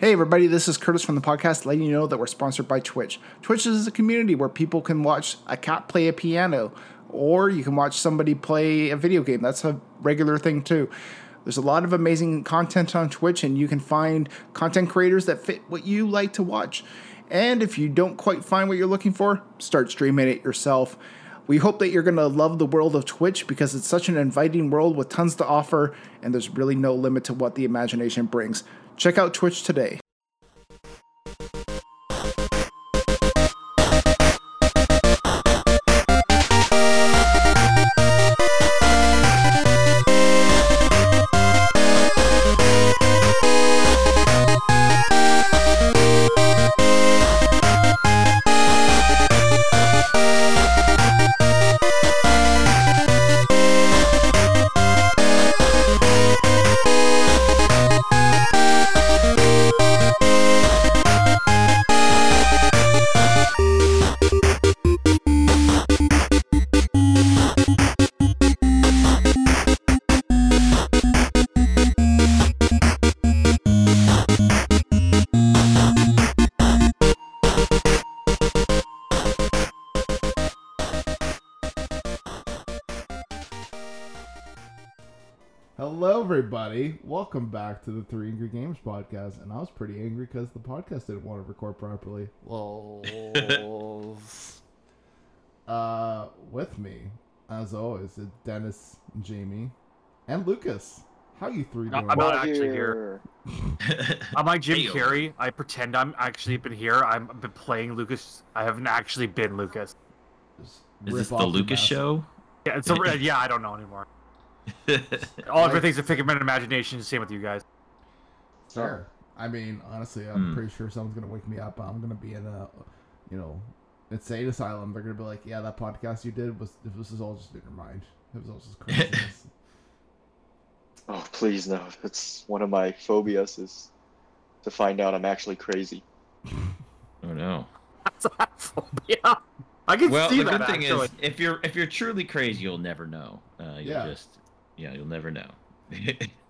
Hey, everybody, this is Curtis from the podcast, letting you know that we're sponsored by Twitch. Twitch is a community where people can watch a cat play a piano, or you can watch somebody play a video game. That's a regular thing, too. There's a lot of amazing content on Twitch, and you can find content creators that fit what you like to watch. And if you don't quite find what you're looking for, start streaming it yourself. We hope that you're going to love the world of Twitch because it's such an inviting world with tons to offer, and there's really no limit to what the imagination brings. Check out Twitch today. Welcome back to the Three Angry Games podcast. And I was pretty angry because the podcast didn't want to record properly. Well, Uh, with me, as always, is Dennis, Jamie, and Lucas. How you three No, doing? I'm not Not actually here. I'm like Jim Heyo. Carrey. I pretend I'm actually been here. I'm I've been playing Lucas. I haven't actually been Lucas. Is this the Lucas mask. show? Yeah, it's a, yeah. I don't know anymore. All Like- everything's a figment of imagination. Same with you guys. Sure. I mean, honestly, I'm Hmm. pretty sure someone's gonna wake me up. I'm gonna be in a, you know, insane asylum. They're gonna be like, "Yeah, that podcast you did was this is all just in your mind. It was all just craziness." Oh, please no. That's one of my phobias is to find out I'm actually crazy. Oh no. That's all that's yeah, I can Well, see the that good thing actually. is, if you're if you're truly crazy, you'll never know. Uh, you'll Yeah. just yeah, you'll never know.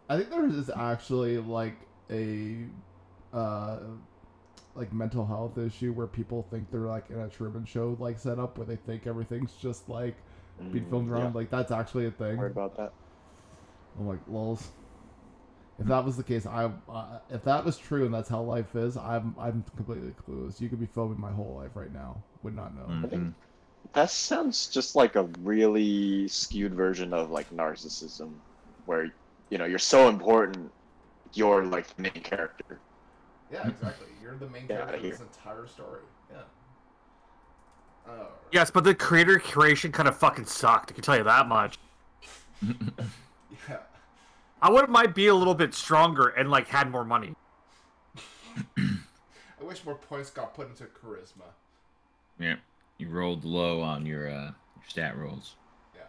I think there is actually like a, uh, like mental health issue where people think they're like in a Truman Show like setup where they think everything's just like being Mm, filmed around. yeah, Like that's actually a thing. Worry about that. I'm like, lols. If that was the case, I uh, if that was true and that's how life is, I'm I'm completely clueless. You could be filming my whole life right now, would not know. Mhm. That sounds just like a really skewed version of like narcissism, where you know you're so important, you're like the main character. Yeah, exactly. You're the main Get character of this entire story. Yeah. Uh, Yes, but the creator creation kind of fucking sucked. I can tell you that much. yeah. I would might be a little bit stronger and like had more money. I wish more points got put into charisma. Yeah, you rolled low on your uh, your stat rolls. Yeah.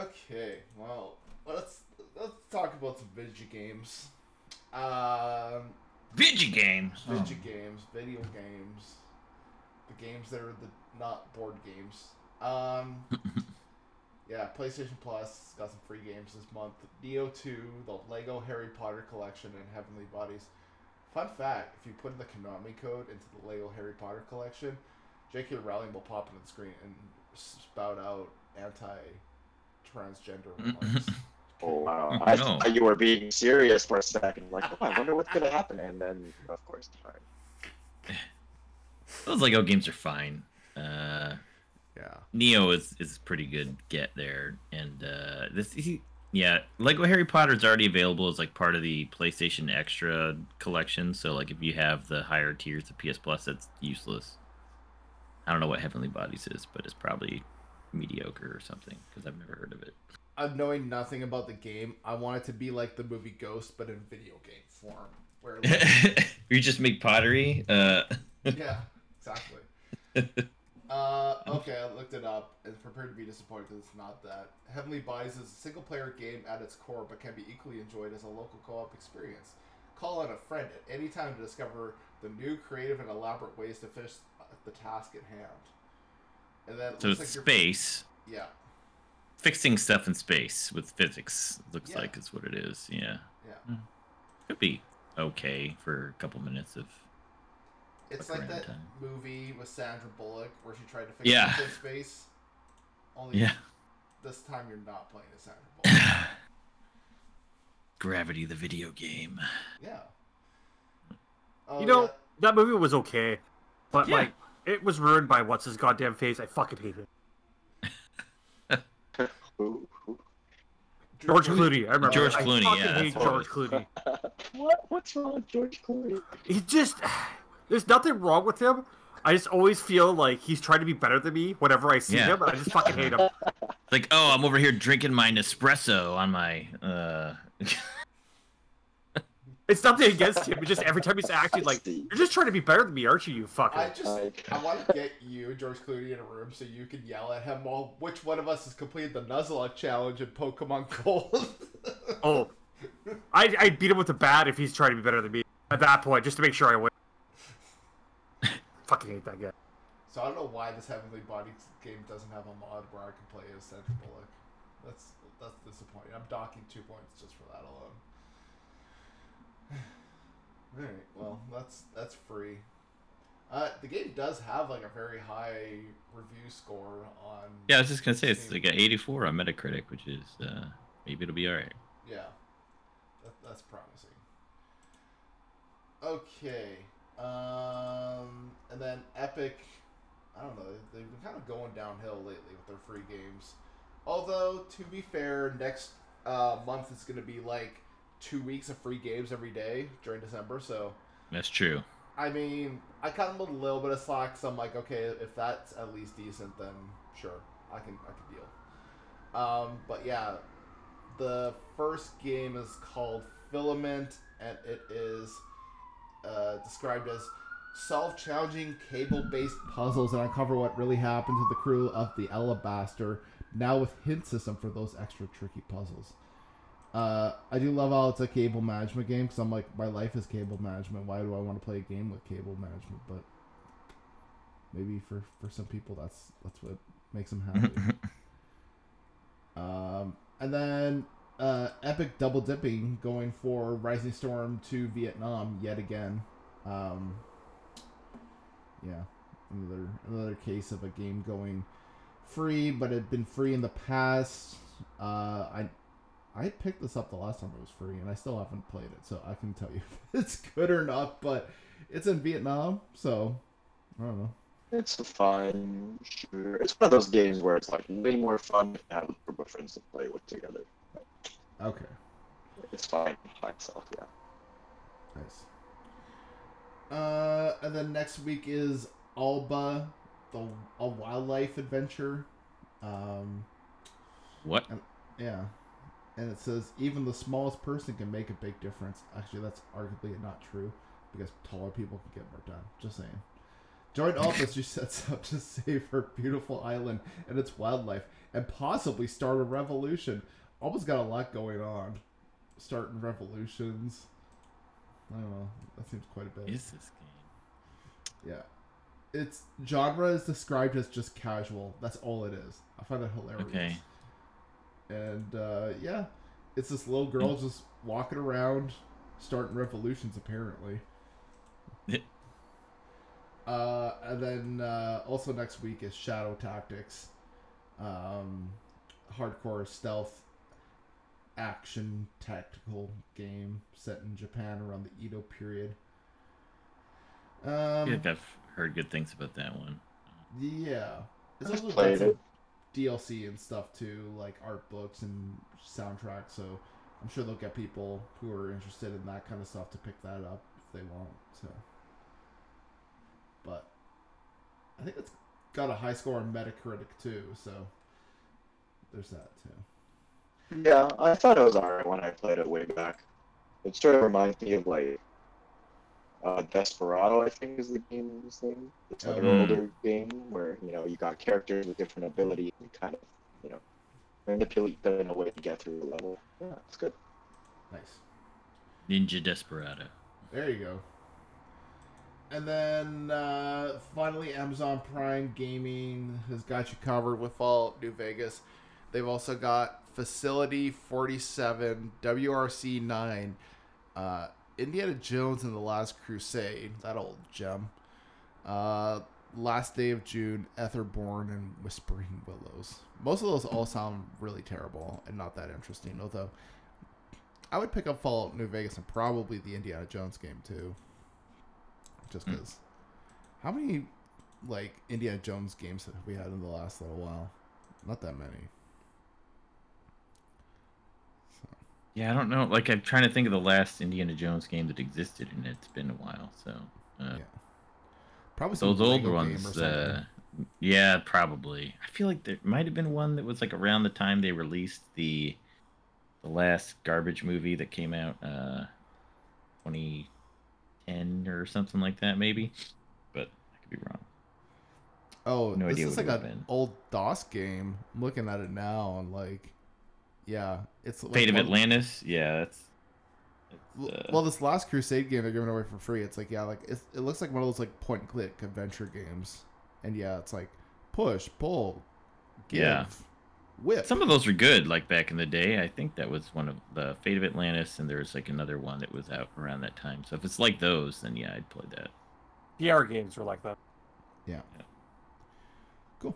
Okay, well, let's let's talk about some video games. Um, Video games. video games, video games, the games that are the not board games. Um, yeah, PlayStation Plus got some free games this month. Nioh Two, the Lego Harry Potter collection, and Heavenly Bodies. Fun fact: if you put in the Konami code into the Lego Harry Potter collection, J.K. Rowling will pop into the screen and spout out anti-transgender remarks. Oh wow! Oh, I no. thought you were being serious for a second. Like, oh, I wonder what's gonna happen, and then of course, all right. Those Lego games are fine. Uh, yeah. Nioh is is pretty good get there, and uh, this he, yeah, Lego Harry Potter is already available as like part of the PlayStation Extra collection. So like if you have the higher tiers of PS Plus, that's useless. I don't know what Heavenly Bodies is, but it's probably mediocre or something because I've never heard of it. Uh, knowing nothing about the game, I want it to be like the movie Ghost, but in video game form. Where, like, you just make pottery. Uh, yeah, exactly. Uh, okay, I looked it up and prepared to be disappointed because it's not that. Heavenly Bodies is a single player game at its core, but can be equally enjoyed as a local co op experience. Call on a friend at any time to discover the new, creative, and elaborate ways to finish the task at hand. And then it so it's like space. Yeah, Fixing stuff in space with physics looks Yeah. like is what it is. Yeah. yeah. Could be. okay for a couple minutes of. It's like that time. movie with Sandra Bullock where she tried to fix Yeah. yeah. space. Only Yeah. this time you're not playing as Sandra Bullock. Gravity, the video game. yeah. Oh, You know, yeah. that movie was okay, but Yeah. like it was ruined by what's his goddamn face. I fucking hate it. Who, who? George Clooney. I remember. George I Clooney, fucking yeah, hate George Clooney. What? What's wrong with George Clooney? He just. There's nothing wrong with him. I just always feel like he's trying to be better than me whenever I see Yeah. him, and I just fucking hate him. Like, oh, I'm over here drinking my Nespresso on my. uh It's nothing against him. It's just every time he's acting like you're just trying to be better than me, aren't you? You fucker. I just I want to get you, George Clooney, in a room so you can yell at him while which one of us has completed the Nuzlocke challenge in Pokemon Gold. Oh, I I beat him with a bat if he's trying to be better than me. At that point, just to make sure I win. Fucking hate that guy. So I don't know why this Heavenly Body game doesn't have a mod where I can play as Sandra Bullock. That's that's disappointing. I'm docking two points just for that alone. All right, well that's that's free. Uh, the game does have like a very high review score on. Yeah, I was just gonna say it's like an 84 on Metacritic, which is uh maybe it'll be all right. Yeah, that, that's promising. Okay, um, and then Epic. I don't know. They've been kind of going downhill lately with their free games. Although, to be fair, next uh, month is going to be like two weeks of free games every day during December. So, That's true. I mean, I cut them a little bit of slack. So I'm like, okay, if that's at least decent, then sure, I can I can deal. Um, but yeah, the first game is called Filament, and it is uh, described as solve challenging cable-based puzzles and uncover what really happened to the crew of the Alabaster. Now with hint system for those extra tricky puzzles. Uh, I do love how it's a cable management game because I'm like, my life is cable management. Why do I want to play a game with cable management? But maybe for for some people, that's that's what makes them happy. um, and then uh, epic double dipping going for Rising Storm to Vietnam yet again. Um, yeah, another another case of a game going free, but it had been free in the past. Uh, I I picked this up the last time it was free, and I still haven't played it, so I can tell you if it's good or not. But it's in Vietnam, so I don't know. It's fun shooter. It's one of those games where it's like way more fun to have a group of friends to play with together. Okay, It's fine by itself, yeah. nice. Uh, and then next week is Alba, the a wildlife adventure. Um, What? Yeah. And it says even the smallest person can make a big difference. Actually, that's arguably not true because taller people can get more done. Just saying. Join Alphas who sets out to save her beautiful island and its wildlife and possibly start a revolution. Alba's got a lot going on. Starting revolutions. I don't know. That seems quite a bit. Is this game? Yeah. Its genre is described as just casual. That's all it is. I find that hilarious. Okay. And uh, yeah, it's this little girl just walking around, starting revolutions apparently. Uh, and then uh, also next week is Shadow Tactics, um, hardcore stealth action tactical game set in Japan around the Edo period. I Um, think I've heard good things about that one. yeah, it's also got played it. DLC and stuff too, like art books and soundtracks. So I'm sure they'll get people who are interested in that kind of stuff to pick that up if they want. So, but I think it's got a high score on Metacritic too. So there's that too. Yeah, I thought it was alright when I played it way back. It sort of reminds me of like uh, Desperado, I think is the game's name. It's like an Oh. older game where you know you got characters with different abilities and kind of you know manipulate them in a way to get through the level. Yeah, it's good. Nice. Ninja Desperado. There you go. And then uh, finally, Amazon Prime Gaming has got you covered with Fallout New Vegas. They've also got Facility 47 WRC 9. Uh, Indiana Jones and the Last Crusade, that old gem. Uh, Last Day of June, Etherborn, and Whispering Willows. Most of those all sound really terrible and not that interesting, although I would pick up Fallout New Vegas and probably the Indiana Jones game too. Just Hmm. because. How many, like, Indiana Jones games have we had in the last little while? Not that many. Yeah, I don't know. Like I'm trying to think of the last Indiana Jones game that existed, and it's been a while. So uh, Yeah. Probably some those older Lego game or ones, uh, yeah, probably. I feel like there might have been one that was like around the time they released the the last garbage movie that came out, uh, 2010 or something like that, maybe. But I could be wrong. Oh, No this idea is like an been. old DOS game. I'm looking at it now and like, yeah, it's like Fate of one- Atlantis. Yeah, that's. Well, it's, uh, well, this last Crusade game they're giving away for free. It's like yeah, like it's, it looks like one of those like point and click adventure games, and yeah, it's like push, pull, give, Yeah. whip. Some of those were good, like back in the day. I think that was one of the Fate of Atlantis, and there was like another one that was out around that time. So if it's like those, then yeah, I'd play that. PR games are like that. Yeah. Cool.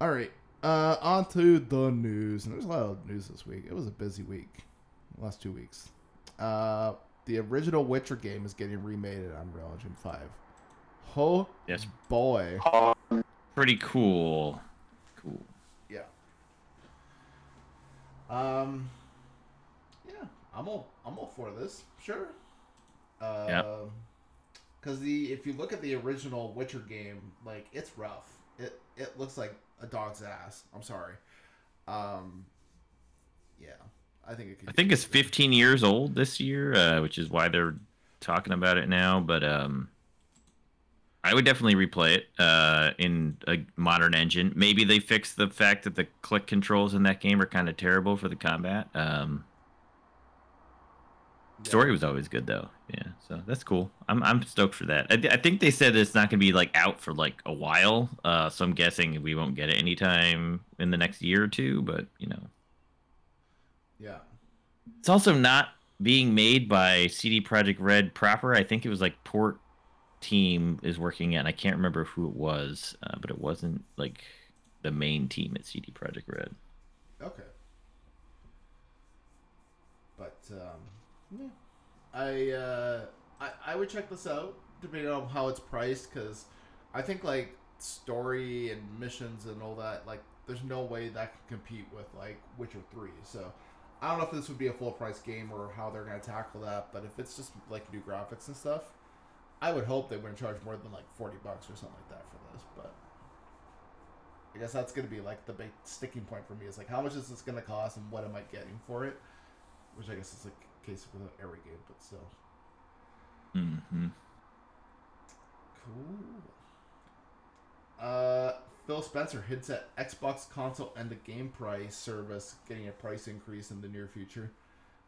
All right. Uh, on to the news. And there's a lot of news this week. It was a busy week. Last two weeks. Uh, the original Witcher game is getting remade in Unreal Engine 5. Oh Yes, boy. pretty cool. Cool. Yeah. Um. Yeah, I'm all I'm all for this. Sure. Uh, Yeah. Because the if you look at the original Witcher game, like it's rough. It it looks like a dog's ass. I'm sorry. Um. Yeah, I think it could. I think it's 15 years old this year, uh, which is why they're talking about it now. But um, I would definitely replay it uh, in a modern engine. Maybe they fix the fact that the click controls in that game are kind of terrible for the combat. Um. Story was always good though. Yeah, so that's cool. I'm I'm stoked for that. I, I think they said it's not gonna be like out for like a while. Uh, so I'm guessing we won't get it anytime in the next year or two. But you know, Yeah. it's also not being made by CD Projekt Red proper. I think it was like Port Team is working it. And I can't remember who it was, uh, but it wasn't like the main team at CD Projekt Red. Okay. But um, yeah, I, uh, I I would check this out depending on how it's priced because I think like story and missions and all that like there's no way that can compete with like Witcher Three. So I don't know if this would be a full price game or how they're gonna tackle that. But if it's just like new graphics and stuff, I would hope they wouldn't charge more than like forty bucks or something like that for this. But I guess that's gonna be like the big sticking point for me is like how much is this gonna cost and what am I getting for it? Which I guess is like case with every game, but still. hmm Cool. Uh, Phil Spencer hints at Xbox console and the game price service getting a price increase in the near future.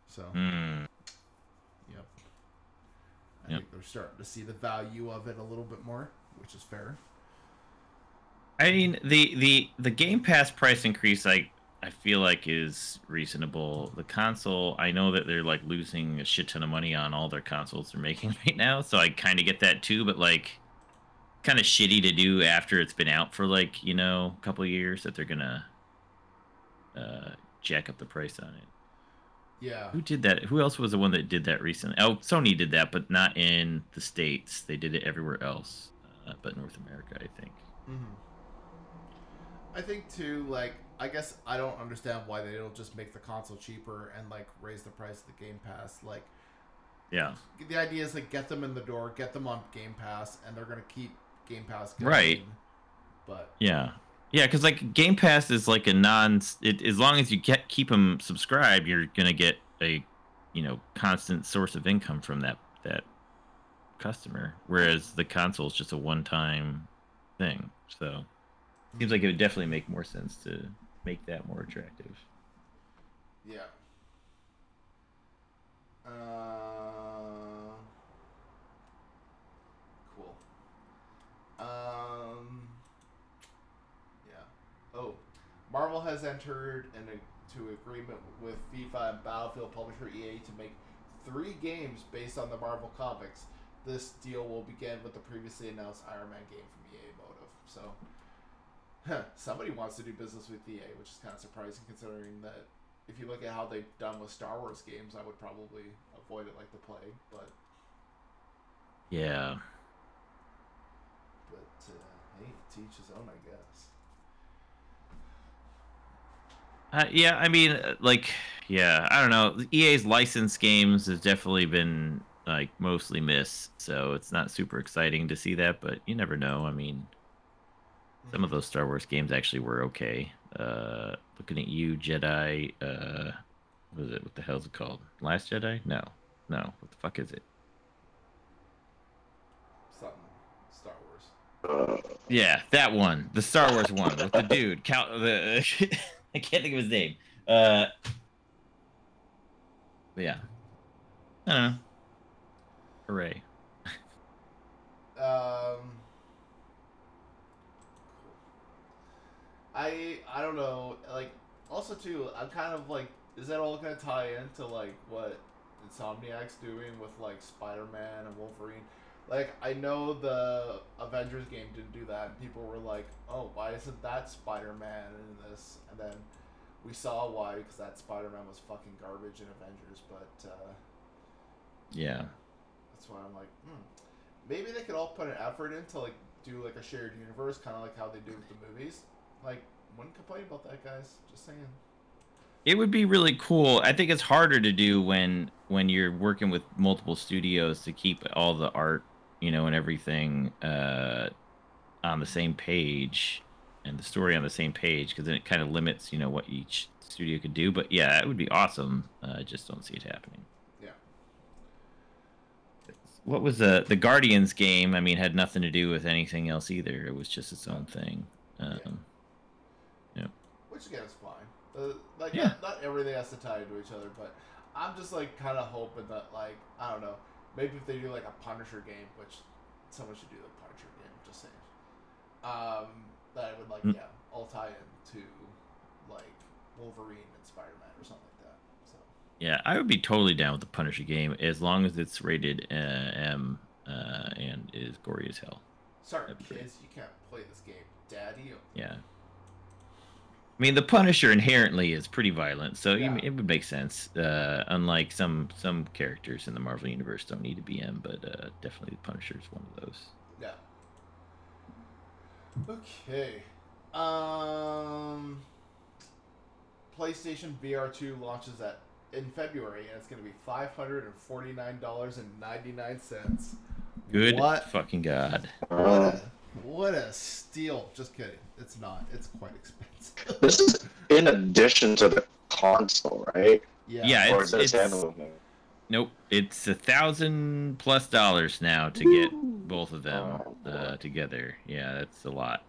So, Mm. yep. I Yep. think they're starting to see the value of it a little bit more, which is fair. I mean the the the Game Pass price increase I I feel like is reasonable. The console I know that they're like losing a shit ton of money on all their consoles they're making right now, so I kind of get that too. But like, kind of shitty to do after it's been out for like you know a couple of years that they're gonna uh, jack up the price on it. Yeah. Who did that? Who else was the one that did that recently? Oh, Sony did that, but not in the states. They did it everywhere else, uh, but North America, I think. hmm I think too, like, I guess I don't understand why they don't just make the console cheaper and like raise the price of the Game Pass. Like, Yeah. the idea is like get them in the door, get them on Game Pass, and they're gonna keep Game Pass going. Right. But Yeah, yeah, because like Game Pass is like a non. It, as long as you get keep them subscribed, you're gonna get a, you know, constant source of income from that that customer. Whereas the console is just a one time thing. So seems like it would definitely make more sense to make that more attractive. yeah. Uh, cool. Um. Yeah. Oh, Marvel has entered into agreement with FIFA and Battlefield publisher EA to make three games based on the Marvel comics. This deal will begin with the previously announced Iron Man game from EA Motive. So, somebody wants to do business with EA, which is kind of surprising considering that if you look at how they've done with Star Wars games, I would probably avoid it like the plague. But, Yeah. but uh, hey, teach his own, I guess. Uh, yeah, I mean, uh, like, yeah, I don't know. EA's licensed games has definitely been like mostly missed, so it's not super exciting to see that. But you never know. I mean, some of those Star Wars games actually were okay. Uh, looking at you, Jedi. Uh, what is it? What the hell is it called? Last Jedi? No, no. What the fuck is it? Something Star Wars. Yeah, that one, the Star Wars one with the dude. Cal- the I can't think of his name. Uh, yeah, I don't know. Hooray! Um, I I don't know. Like, also too, I'm kind of like, is that all gonna tie into like what Insomniac's doing with like Spider-Man and Wolverine? Like, I know the Avengers game didn't do that, and people were like, "Oh, why isn't that Spider-Man in this?" And then we saw why because that Spider-Man was fucking garbage in Avengers. But uh, Yeah, that's why I'm like, hmm. Maybe they could all put an effort into like do like a shared universe, kind of like how they do with the movies. Like, wouldn't complain about that, guys. Just saying. it would be really cool. I think it's harder to do when when you're working with multiple studios to keep all the art, you know, and everything uh, on the same page and the story on the same page because then it kind of limits, you know, what each studio could do. But yeah, it would be awesome. Uh, I just don't see it happening. Yeah. What was the the Guardians game? I mean, had nothing to do with anything else either. It was just its own thing. Um, Which again is fine. Uh, like, Yeah. not, not everything has to tie into each other, but I'm just like kind of hoping that like I don't know, maybe if they do like a Punisher game, which someone should do the Punisher game. Just saying. Um, that it would like Mm. yeah, all tie into like Wolverine and Spider Man or something like that. So. yeah, I would be totally down with the Punisher game as long as it's rated uh, M uh, and is gory as hell. Sorry, That'd be great. kids, you can't play this game, Daddy. Yeah. I mean, the Punisher inherently is pretty violent, so Yeah. it would make sense. Uh, unlike some some characters in the Marvel universe, don't need to be in, but uh, definitely the Punisher is one of those. Yeah. Okay. Um. PlayStation VR 2 launches at in February, and it's going to be five hundred and forty nine dollars and ninety nine cents. Good What? fucking god. What a what a steal! Just kidding. It's not. It's quite expensive. this is in addition to the console, right? yeah. Yeah, or it's, is this it's nope. It's a thousand plus dollars now to get both of them Oh, uh, together. Yeah, that's a lot.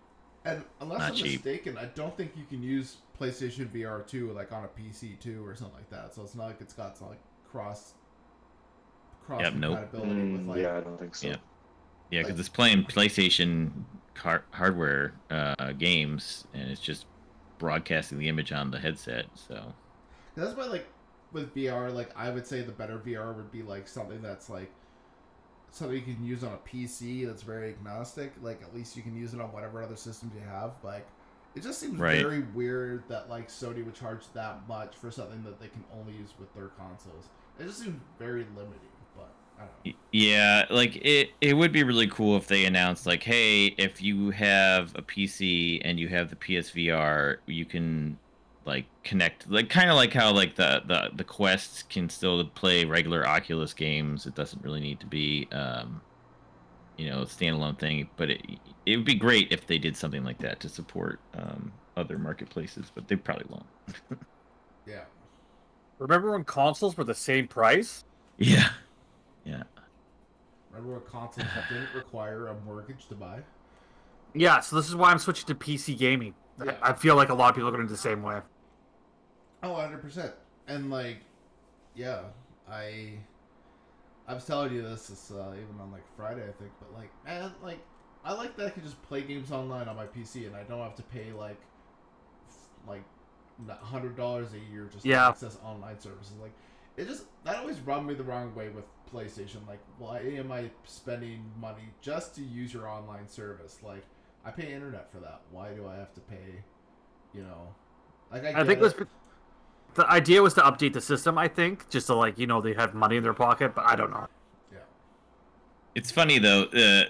And unless Not I'm cheap. mistaken, I don't think you can use PlayStation VR 2 like on a PC too or something like that. So it's not like it's got some like cross cross Yep, nope. compatibility with Mm, like yeah, I don't think so. Yeah. Yeah, because Like- it's playing PlayStation car- hardware uh, games, and it's just broadcasting the image on the headset. So That's why, like, with VR, like, I would say the better VR would be, like, something that's, like, something you can use on a PC that's very agnostic. Like, at least you can use it on whatever other systems you have. Like, it just seems Right. very weird that, like, Sony would charge that much for something that they can only use with their consoles. It just seems very limiting, Yeah, like it it would be really cool if they announced like, hey, if you have a PC and you have the PSVR, you can like connect like kind of like how like the the the Quest can still play regular Oculus games. It doesn't really need to be um you know, standalone thing, but it it would be great if they did something like that to support um other marketplaces, but they probably won't. Yeah. Remember when consoles were the same price? Yeah. Yeah. Remember when consoles didn't require a mortgage to buy? Yeah, so this is why I'm switching to PC gaming. I- Yeah. I feel like a lot of people are going to the same way. Oh, 100%. And, like, yeah, I. I was telling you this, this uh, even on, like, Friday, I think, but, like, man, like, I like that I can just play games online on my PC and I don't have to pay, like, f- like, $100 a year just Yeah. to access online services. Like, it just that always rubbed me the wrong way with PlayStation. Like, why am I spending money just to use your online service? Like, I pay internet for that. Why do I have to pay? You know, like I, I think it was the idea was to update the system. I think just to like you know they have money in their pocket, but I don't know. yeah. It's funny though. Uh,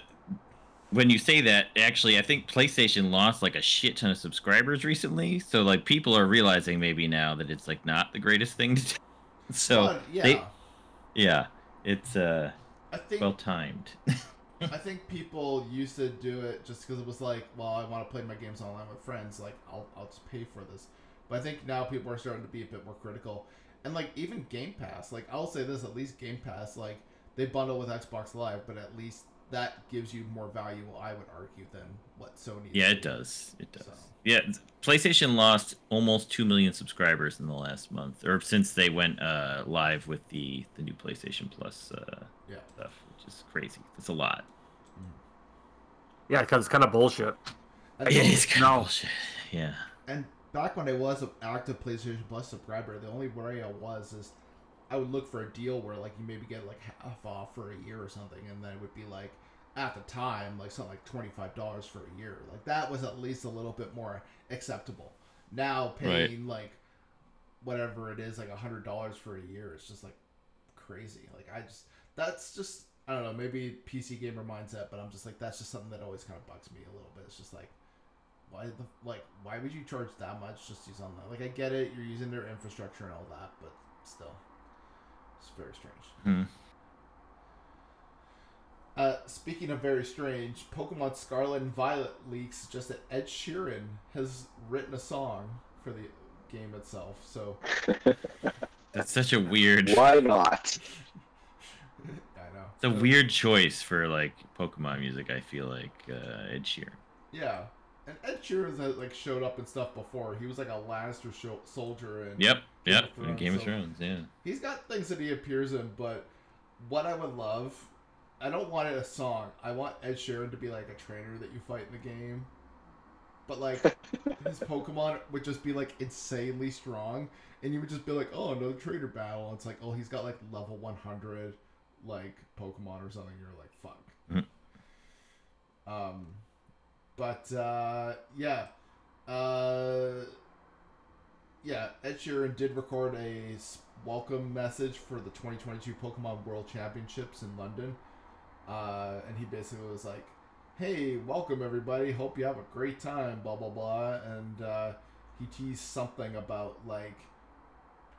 when you say that, actually, I think PlayStation lost like a shit ton of subscribers recently. So like people are realizing maybe now that it's like not the greatest thing to do. So But, yeah, they, yeah, it's uh I think well timed. I think people used to do it just because it was like, well, I want to play my games online with friends. Like, I'll, I'll just pay for this. But I think now people are starting to be a bit more critical. And, like, even Game Pass, like, I'll say this at least Game Pass, like, they bundle with Xbox Live, but at least that gives you more value, I would argue, than what Sony yeah, it does. It does. So. Yeah, PlayStation lost almost two million subscribers in the last month, or since they went uh, live with the the new PlayStation Plus uh, Yeah. stuff, which is crazy. That's a lot. Yeah, because it's kind of bullshit. And, Yeah, it's kind No. of bullshit. Yeah. and back when I was an active PlayStation Plus subscriber, the only worry I was is I would look for a deal where like you maybe get like half off for a year or something, and then it would be like at the time like something like twenty five dollars for a year. Like that was at least a little bit more acceptable. Now paying like whatever it is, like a hundred dollars for a year, it's just like crazy. Like I just that's just I don't know, maybe PC gamer mindset, but I'm just like that's just something that always kind of bugs me a little bit. It's just like why the like why would you charge that much just to use on that? Like I get it, you're using their infrastructure and all that, but still, it's very strange. Hmm. Uh, speaking of very strange, Pokemon Scarlet and Violet leaks just that Ed Sheeran has written a song for the game itself. So That's such a weird. Why not? I know It's a So- weird choice for like Pokemon music. I feel like uh, Ed Sheeran. Yeah, and Ed Sheeran has like showed up and stuff before. He was like a Lannister sho- soldier and Yep. Game Yep. of in Thrones, Game of Thrones. Yeah. He's got things that he appears in, but what I would love, I don't want it a song. I want Ed Sheeran to be like a trainer that you fight in the game. But like his Pokemon would just be like insanely strong, and you would just be like, "Oh, another trainer battle." It's like, "Oh, he's got like level 100 like Pokemon or something." You're like, "Fuck." Mhm. Um, but uh, yeah, uh, yeah, Ed Sheeran did record a welcome message for the 2022 Pokemon World Championships in London. Uh, and he basically was like, hey, welcome everybody. Hope you have a great time, blah, blah, blah. And uh, he teased something about like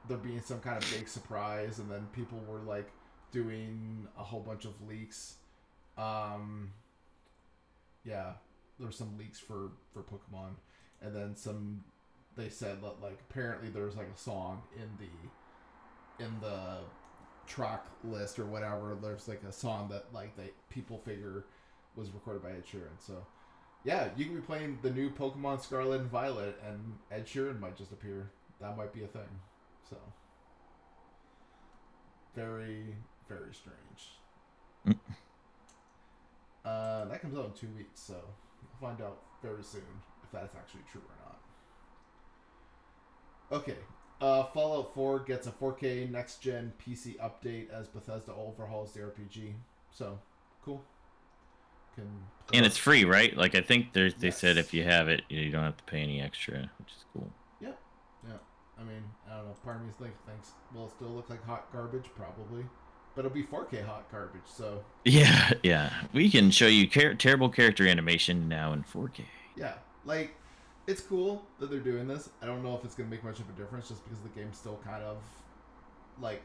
there being some kind of big surprise. And then people were like doing a whole bunch of leaks. Um, yeah, there were some leaks for, for Pokemon. And then some they said that like apparently there's like a song in the in the track list or whatever there's like a song that like they people figure was recorded by Ed Sheeran. So yeah you can be playing the new Pokemon Scarlet and Violet and Ed Sheeran might just appear. That might be a thing. So very very strange. Uh, that comes out in two weeks so we'll find out very soon if that's actually true or not. Okay. Uh, Fallout 4 gets a 4K next gen PC update as Bethesda overhauls the RPG. So, cool. Can And it's free, right? Like I think there's they said if you have it, you don't have to pay any extra, which is cool. Yeah. Yeah. I mean, I don't know. Part of me is like, thinks, will it still look like hot garbage? Probably. But it'll be 4K hot garbage, so Yeah, yeah. We can show you char- terrible character animation now in 4K. yeah. Like, it's cool that they're doing this. I don't know if it's gonna make much of a difference, just because the game's still kind of like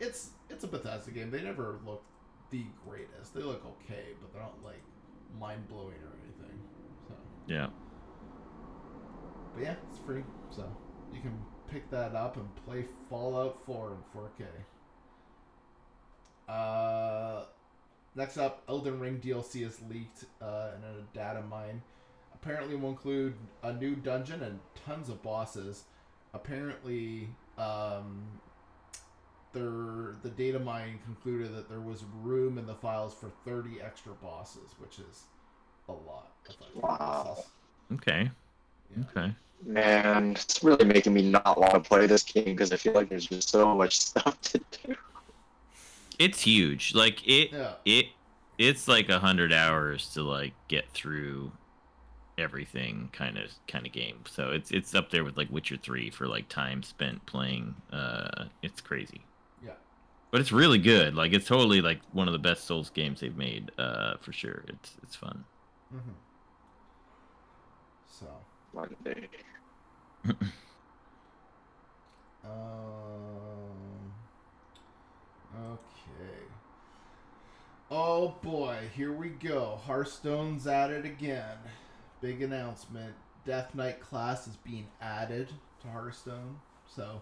it's it's a Bethesda game. They never look the greatest. They look okay, but they're not like mind blowing or anything. So, Yeah. but yeah, it's free, so you can pick that up and play Fallout 4 in 4K. Uh, next up, Elden Ring DLC is leaked uh, in a data mine. Apparently, will include a new dungeon and tons of bosses. Apparently, um, there the data mine concluded that there was room in the files for 30 extra bosses, which is a lot. Of Wow. bosses. Okay. Okay. Man, it's really making me not want to play this game because I feel like there's just so much stuff to do. It's huge. Like it Yeah. it it's like a hundred hours to like get through everything kind of kind of game. So it's it's up there with like Witcher three for like time spent playing. Uh, it's crazy. Yeah. But it's really good. Like it's totally like one of the best Souls games they've made. Uh, for sure. It's it's fun. Mm-hmm. So, One day. um, okay. Oh boy, here we go. Hearthstone's at it again. Big announcement. Death Knight class is being added to Hearthstone. So,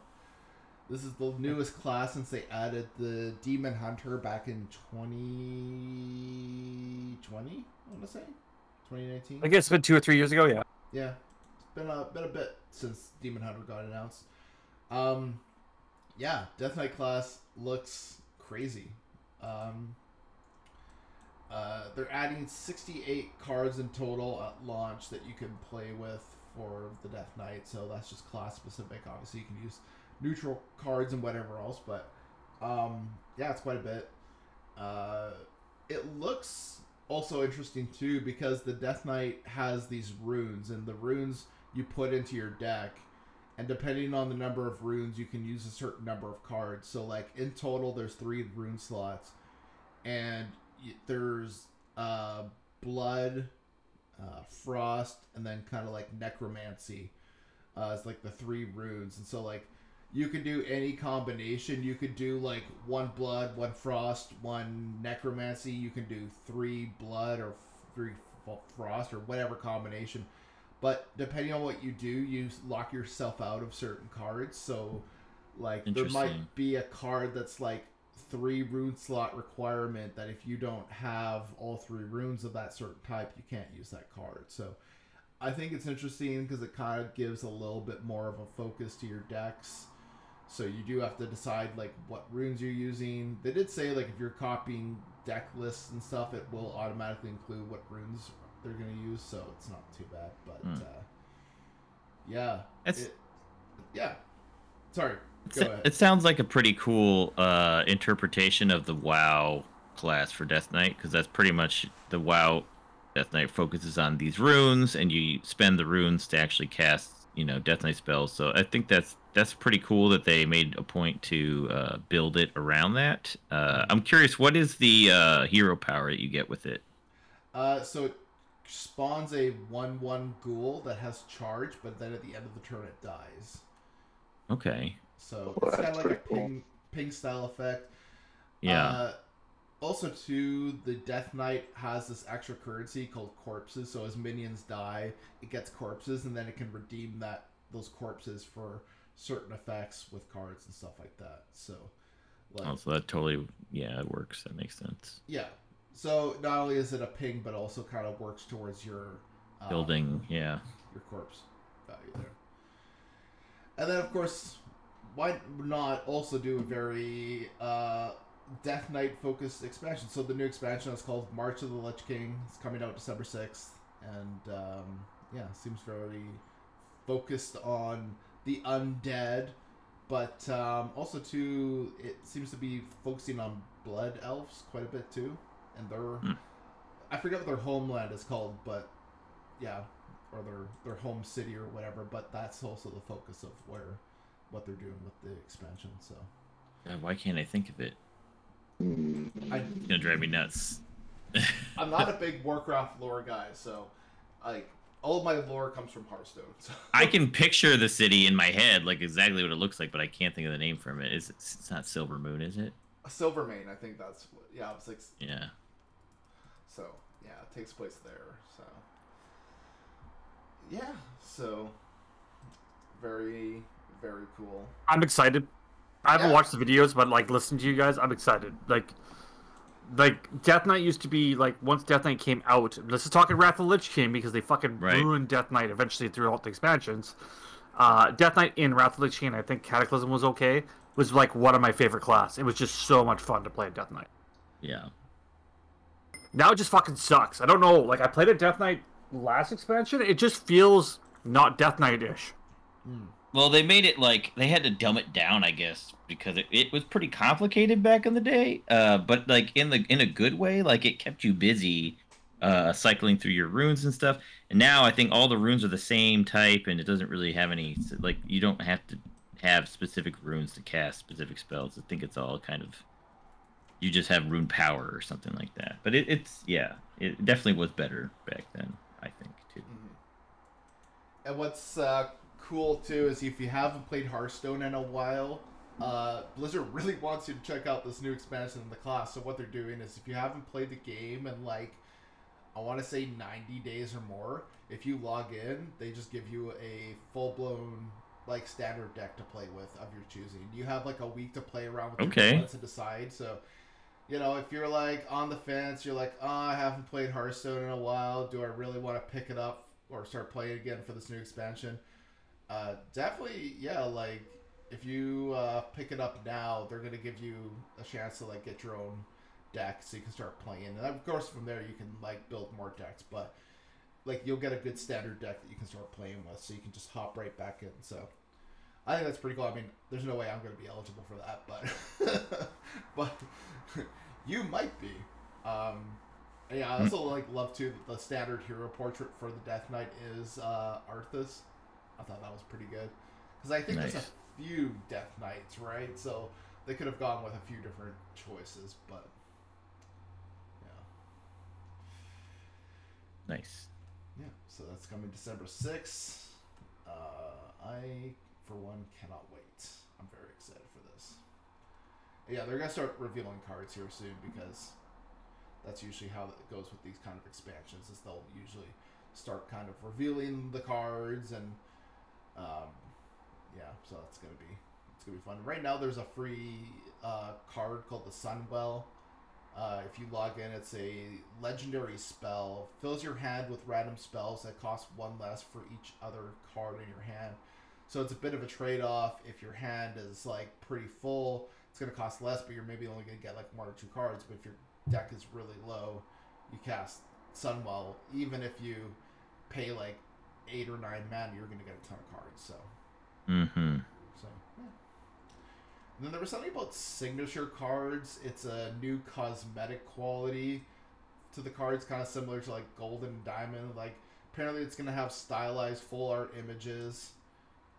this is the newest class since they added the Demon Hunter back in 2020, I want to say. 2019? I guess it's been two or three years ago. Yeah. Yeah, it's been a been a bit since Demon Hunter got announced. Um, yeah, Death Knight class looks crazy. Um, uh, they're adding 68 cards in total at launch that you can play with for the Death Knight. So that's just class specific. Obviously, you can use neutral cards and whatever else, but um, yeah, it's quite a bit. Uh, it looks also interesting too because the Death Knight has these runes, and the runes you put into your deck, and depending on the number of runes, you can use a certain number of cards. So, like in total, there's three rune slots, and there's uh, blood, uh, frost, and then kind of like necromancy. Uh, it's like the three runes, and so like you could do any combination. You could do like one blood, one frost, one necromancy. You can do three blood or three frost or whatever combination. But depending on what you do, you lock yourself out of certain cards. So, like, there might be a card that's like three rune slot requirement that if you don't have all three runes of that certain type, you can't use that card. So, I think it's interesting because it kind of gives a little bit more of a focus to your decks. So you do have to decide like what runes you're using. They did say like if you're copying deck lists and stuff, it will automatically include what runes they're gonna use, so it's not too bad. But Hmm. uh, yeah, It's- it- yeah. Sorry, It's- go ahead. It sounds like a pretty cool uh, interpretation of the WoW class for Death Knight because that's pretty much the WoW Death Knight focuses on these runes, and you spend the runes to actually cast, you know, Death Knight spells. So I think that's that's pretty cool that they made a point to uh, build it around that. Uh, I'm curious, what is the uh, hero power that you get with it? Uh, so it spawns a one-one ghoul that has charge, but then at the end of the turn it dies. Okay, So Oh, it's kind that's of like a pretty cool. ping ping style effect. yeah, Uh, also, too, the Death Knight has this extra currency called corpses. So as minions die, it gets corpses, and then it can redeem that those corpses for certain effects with cards and stuff like that. So, like, oh, so that totally, yeah, it works. That makes sense. yeah. So not only is it a ping, but also kind of works towards your um, Building, yeah. your corpse value there. And then, of course, why not also do a very uh, Death Knight focused expansion? So the new expansion is called March of the Lich King. It's coming out December sixth, and um, yeah, seems very focused on the undead, but um, also too, it seems to be focusing on blood elves quite a bit too, and their Hmm. I forget what their homeland is called, but yeah, or their their home city or whatever. But that's also the focus of where what they're doing with the expansion. So God, why can't I think of it? I It's gonna drive me nuts. I'm not a big Warcraft lore guy, so like all of my lore comes from Hearthstone. So. I can picture the city in my head, like exactly what it looks like, but I can't think of the name from it. Is it's not Silvermoon, is it? Silvermane, I think that's what, yeah, it's like Yeah. so yeah, it takes place there. So yeah, so very very cool. I'm excited. I haven't Yeah. watched the videos, but like listening to you guys, I'm excited. Like, like Death Knight used to be like once Death Knight came out. This is talking talk Wrath of the Lich King because they fucking Right. ruined Death Knight eventually throughout the expansions. Uh, Death Knight in Wrath of the Lich King, I think Cataclysm was okay. Was like one of my favorite class. It was just so much fun to play Death Knight. Yeah. Now it just fucking sucks. I don't know. Like I played a Death Knight last expansion. It just feels not Death Knight ish. Well, they made it like they had to dumb it down, I guess, because it, it was pretty complicated back in the day. Uh, but like in the in a good way, like it kept you busy, uh, cycling through your runes and stuff. And now I think all the runes are the same type, and it doesn't really have any like you don't have to have specific runes to cast specific spells. I think it's all kind of you just have rune power or something like that. But it, it's yeah, it definitely was better back then. I think too. And what's uh, cool too is if you haven't played Hearthstone in a while, uh, Blizzard really wants you to check out this new expansion in the class. So what they're doing is if you haven't played the game in like I want to say 90 days or more, if you log in, they just give you a full blown like standard deck to play with of your choosing. You have like a week to play around with Okay. your to decide. So you know, if you're like on the fence, you're like, oh, I haven't played Hearthstone in a while. Do I really want to pick it up or start playing again for this new expansion? Uh, definitely, yeah. Like, if you uh, pick it up now, they're gonna give you a chance to like get your own deck, so you can start playing. And of course, from there you can like build more decks, but like you'll get a good standard deck that you can start playing with, so you can just hop right back in. So. I think that's pretty cool. I mean, there's no way I'm going to be eligible for that, but but you might be. Um, yeah, I also like love too that the standard hero portrait for the Death Knight is uh, Arthas. I thought that was pretty good because I think there's a few Death Knights, right? So they could have gone with a few different choices, but yeah, Nice. yeah. So that's coming December sixth. Uh, I, for one, cannot wait. I'm very excited for this. Yeah, they're gonna start revealing cards here soon because that's usually how it goes with these kind of expansions. Is they'll usually start kind of revealing the cards and um, yeah, so that's gonna be it's gonna be fun. Right now, there's a free uh, card called the Sunwell. Uh, if you log in, it's a legendary spell. Fills your hand with random spells that cost one less for each other card in your hand. So it's a bit of a trade off. If your hand is like pretty full, it's going to cost less, but you're maybe only going to get like one or two cards. But if your deck is really low, you cast Sunwell. Even if you pay like eight or nine mana, you're going to get a ton of cards. So Mm-hmm. so, yeah. And then there was something about signature cards. It's a new cosmetic quality to the cards, kind of similar to like gold and diamond. Like apparently, it's gonna have stylized full art images.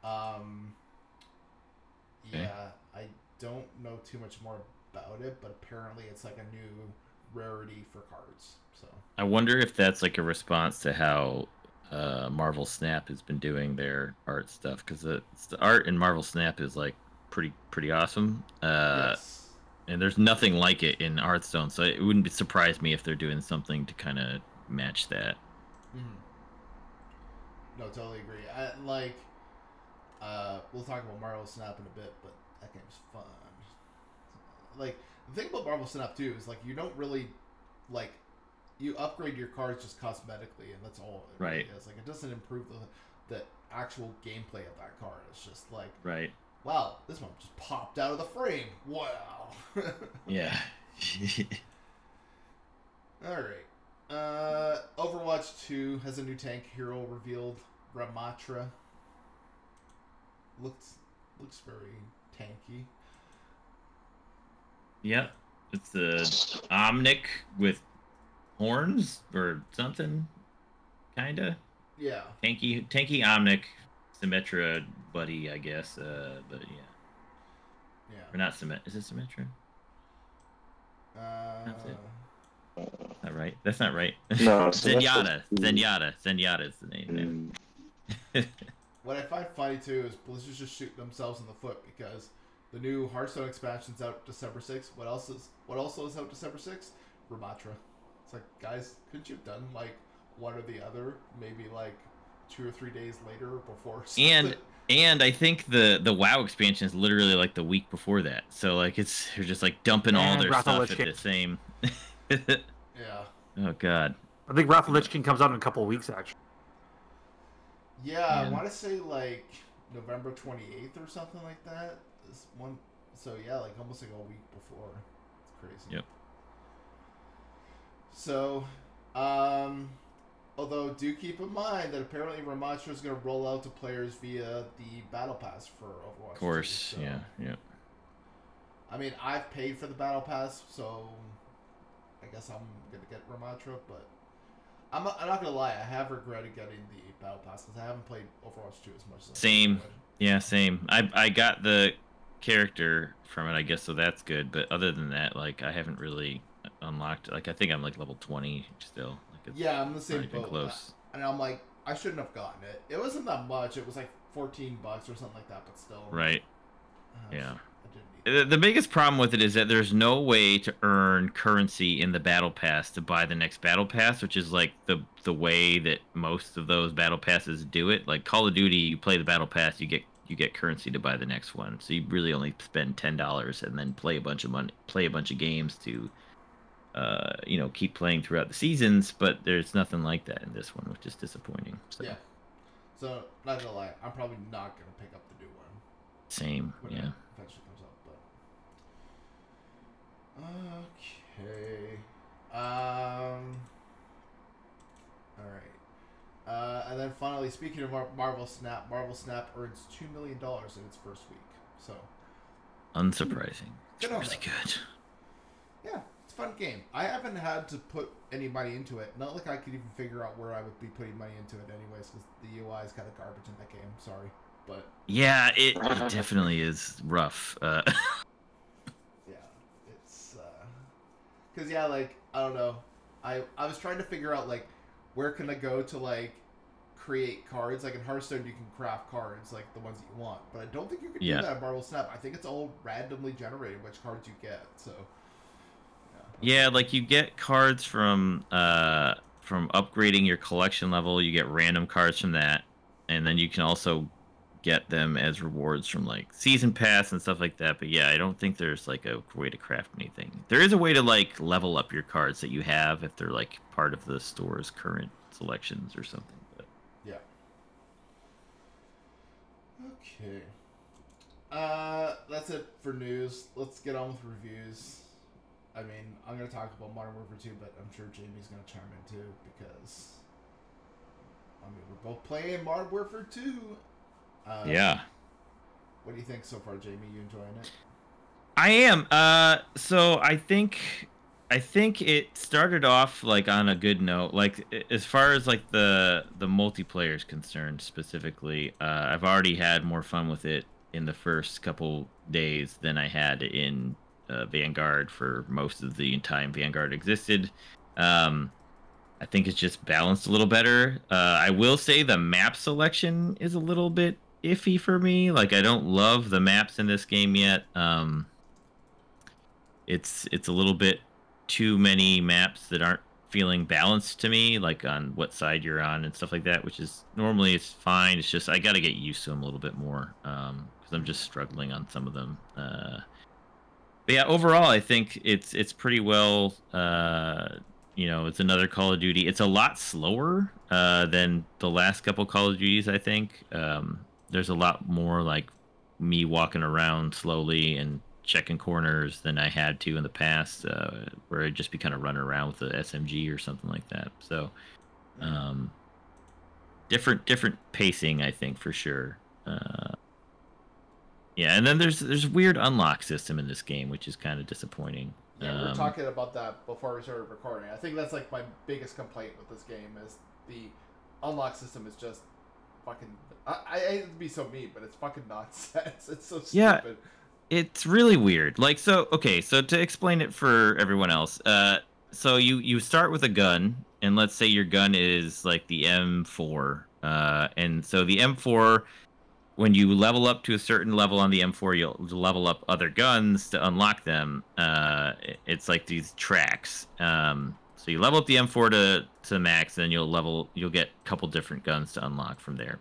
Um, Okay. yeah, I don't know too much more about it, but apparently, it's like a new rarity for cards. So I wonder if that's like a response to how uh, Marvel Snap has been doing their art stuff because the, the art in Marvel Snap is like pretty pretty awesome. Uh, yes. And there's nothing like it in Hearthstone, so it wouldn't be- surprise me if they're doing something to kind of match that. Mhm. No, totally agree. I, like, uh, we'll talk about Marvel Snap in a bit, but that game's fun. Like, the thing about Marvel Snap too is like you don't really like you upgrade your cards just cosmetically, and that's all it really is. Like, it doesn't improve the the actual gameplay of that card. It's just like, Right. wow, this one just popped out of the frame. Wow. Yeah. All right. Uh, Overwatch 2 has a new tank hero revealed, Ramatra. Looks looks very tanky. yep. It's the Omnic with horns or something, kinda. Yeah. Tanky, tanky Omnic, Symmetra buddy, I guess. Uh, but yeah, Yeah. or not Symmet. Is it Symmetra? Uh, That's it. Is that right? That's not right. No, Zenyatta. Zenyatta. Zenyatta is the name. Mm, What I find funny too is Blizzard's just shooting themselves in the foot because the new Hearthstone expansion's out December 6th. What else is what also is out December 6th? Ramatra. It's like, guys, couldn't you have done like one or the other, maybe like two or three days later before And and I think the the WoW expansion is literally like the week before that. So like it's they're just like dumping all And their Wrath stuff Lich at King. the same. yeah. oh God. I think Wrath of Lich King comes out in a couple of weeks, actually. Yeah, I want to say like November 28th or something like that. Is one so yeah, like almost like a week before. It's crazy. Yep. So, um Although, do keep in mind that apparently Ramatra is going to roll out to players via the Battle Pass for Overwatch. Of course, 2, so- yeah, yeah. I mean, I've paid for the Battle Pass, so I guess I'm going to get Ramatra, but I'm not, I'm not going to lie, I have regretted getting the Battle Pass because I haven't played Overwatch 2 as much as Same. Yeah, same. I I got the character from it, I guess, so that's good. But other than that, like, I haven't really unlocked. Like, I think I'm like level twenty still. Like, it's Yeah, I'm the not same even boat. close. And I'm like, I shouldn't have gotten it. It wasn't that much. It was like 14 bucks or something like that, but still. Right. uh, Yeah. I didn't need The, the biggest problem with it is that there's no way to earn currency in the battle pass to buy the next battle pass, which is like the the way that most of those battle passes do it. Like Call of Duty, you play the battle pass, you get you get currency to buy the next one. So you really only spend ten dollars and then play a bunch of money, play a bunch of games to, uh, you know, keep playing throughout the seasons. But there's nothing like that in this one, which is disappointing. So Yeah. So, not gonna lie, I'm probably not gonna pick up the new one same, when yeah. eventually comes out. But okay, um, all right, uh, and then finally, speaking of Mar- Marvel Snap, Marvel Snap earns two million dollars in its first week. So, Unsurprising. Good on really good. yeah, it's a fun game. I haven't had to put any money into it. Not like I could even figure out where I would be putting money into it, anyways, because the UI is kind of garbage in that game. Sorry, but Yeah, it, it definitely is rough. Uh, yeah, it's because yeah, like I don't know. I I was trying to figure out like where can I go to like create cards. Like in Hearthstone, you can craft cards like the ones that you want, but I don't think you can Yeah. do that in Marvel Snap. I think it's all randomly generated which cards you get. So Yeah, like you get cards from uh from upgrading your collection level, you get random cards from that. And then you can also get them as rewards from like season pass and stuff like that. But yeah, I don't think there's like a way to craft anything. There is a way to like level up your cards that you have if they're like part of the store's current selections or something. But Yeah. Okay. Uh, that's it for news. Let's get on with reviews. I mean, I'm gonna talk about Modern Warfare 2, but I'm sure Jamie's gonna chime in too because I mean we're both playing Modern Warfare 2. Uh, yeah. What do you think so far, Jamie? You enjoying it? I am. Uh, so I think, I think it started off like on a good note. Like as far as like the the multiplayer is concerned, specifically, uh, I've already had more fun with it in the first couple days than I had in uh, Vanguard for most of the time Vanguard existed. Um, I think it's just balanced a little better. Uh, I will say the map selection is a little bit iffy for me. Like I don't love the maps in this game yet. Um, it's it's a little bit too many maps that aren't feeling balanced to me, like on what side you're on and stuff like that. Which is normally it's fine. It's just I got to get used to them a little bit more because I'm just struggling on some of them. Uh, but yeah, overall, I think it's it's pretty well. Uh, you know, it's another Call of Duty. It's a lot slower uh, than the last couple Call of Duties. I think um, there's a lot more like me walking around slowly and checking corners than I had to in the past, uh, where I'd just be kind of running around with the SMG or something like that. So, um, different different pacing, I think for sure. Uh, yeah, and then there's there's a weird unlock system in this game, which is kind of disappointing. Yeah, we were Um, talking about that before we started recording. I think that's like my biggest complaint with this game is the unlock system is just fucking. I, I hate to be so mean, but it's fucking nonsense. It's so stupid. Yeah. it's really weird. Like so okay, so to explain it for everyone else, uh so you you start with a gun and let's say your gun is like the M4. Uh and so the M4 when you level up to a certain level on the M4, you'll level up other guns to unlock them. Uh it's like these tracks. Um so you level up the M4 to to max, and then you'll level you'll get a couple different guns to unlock from there.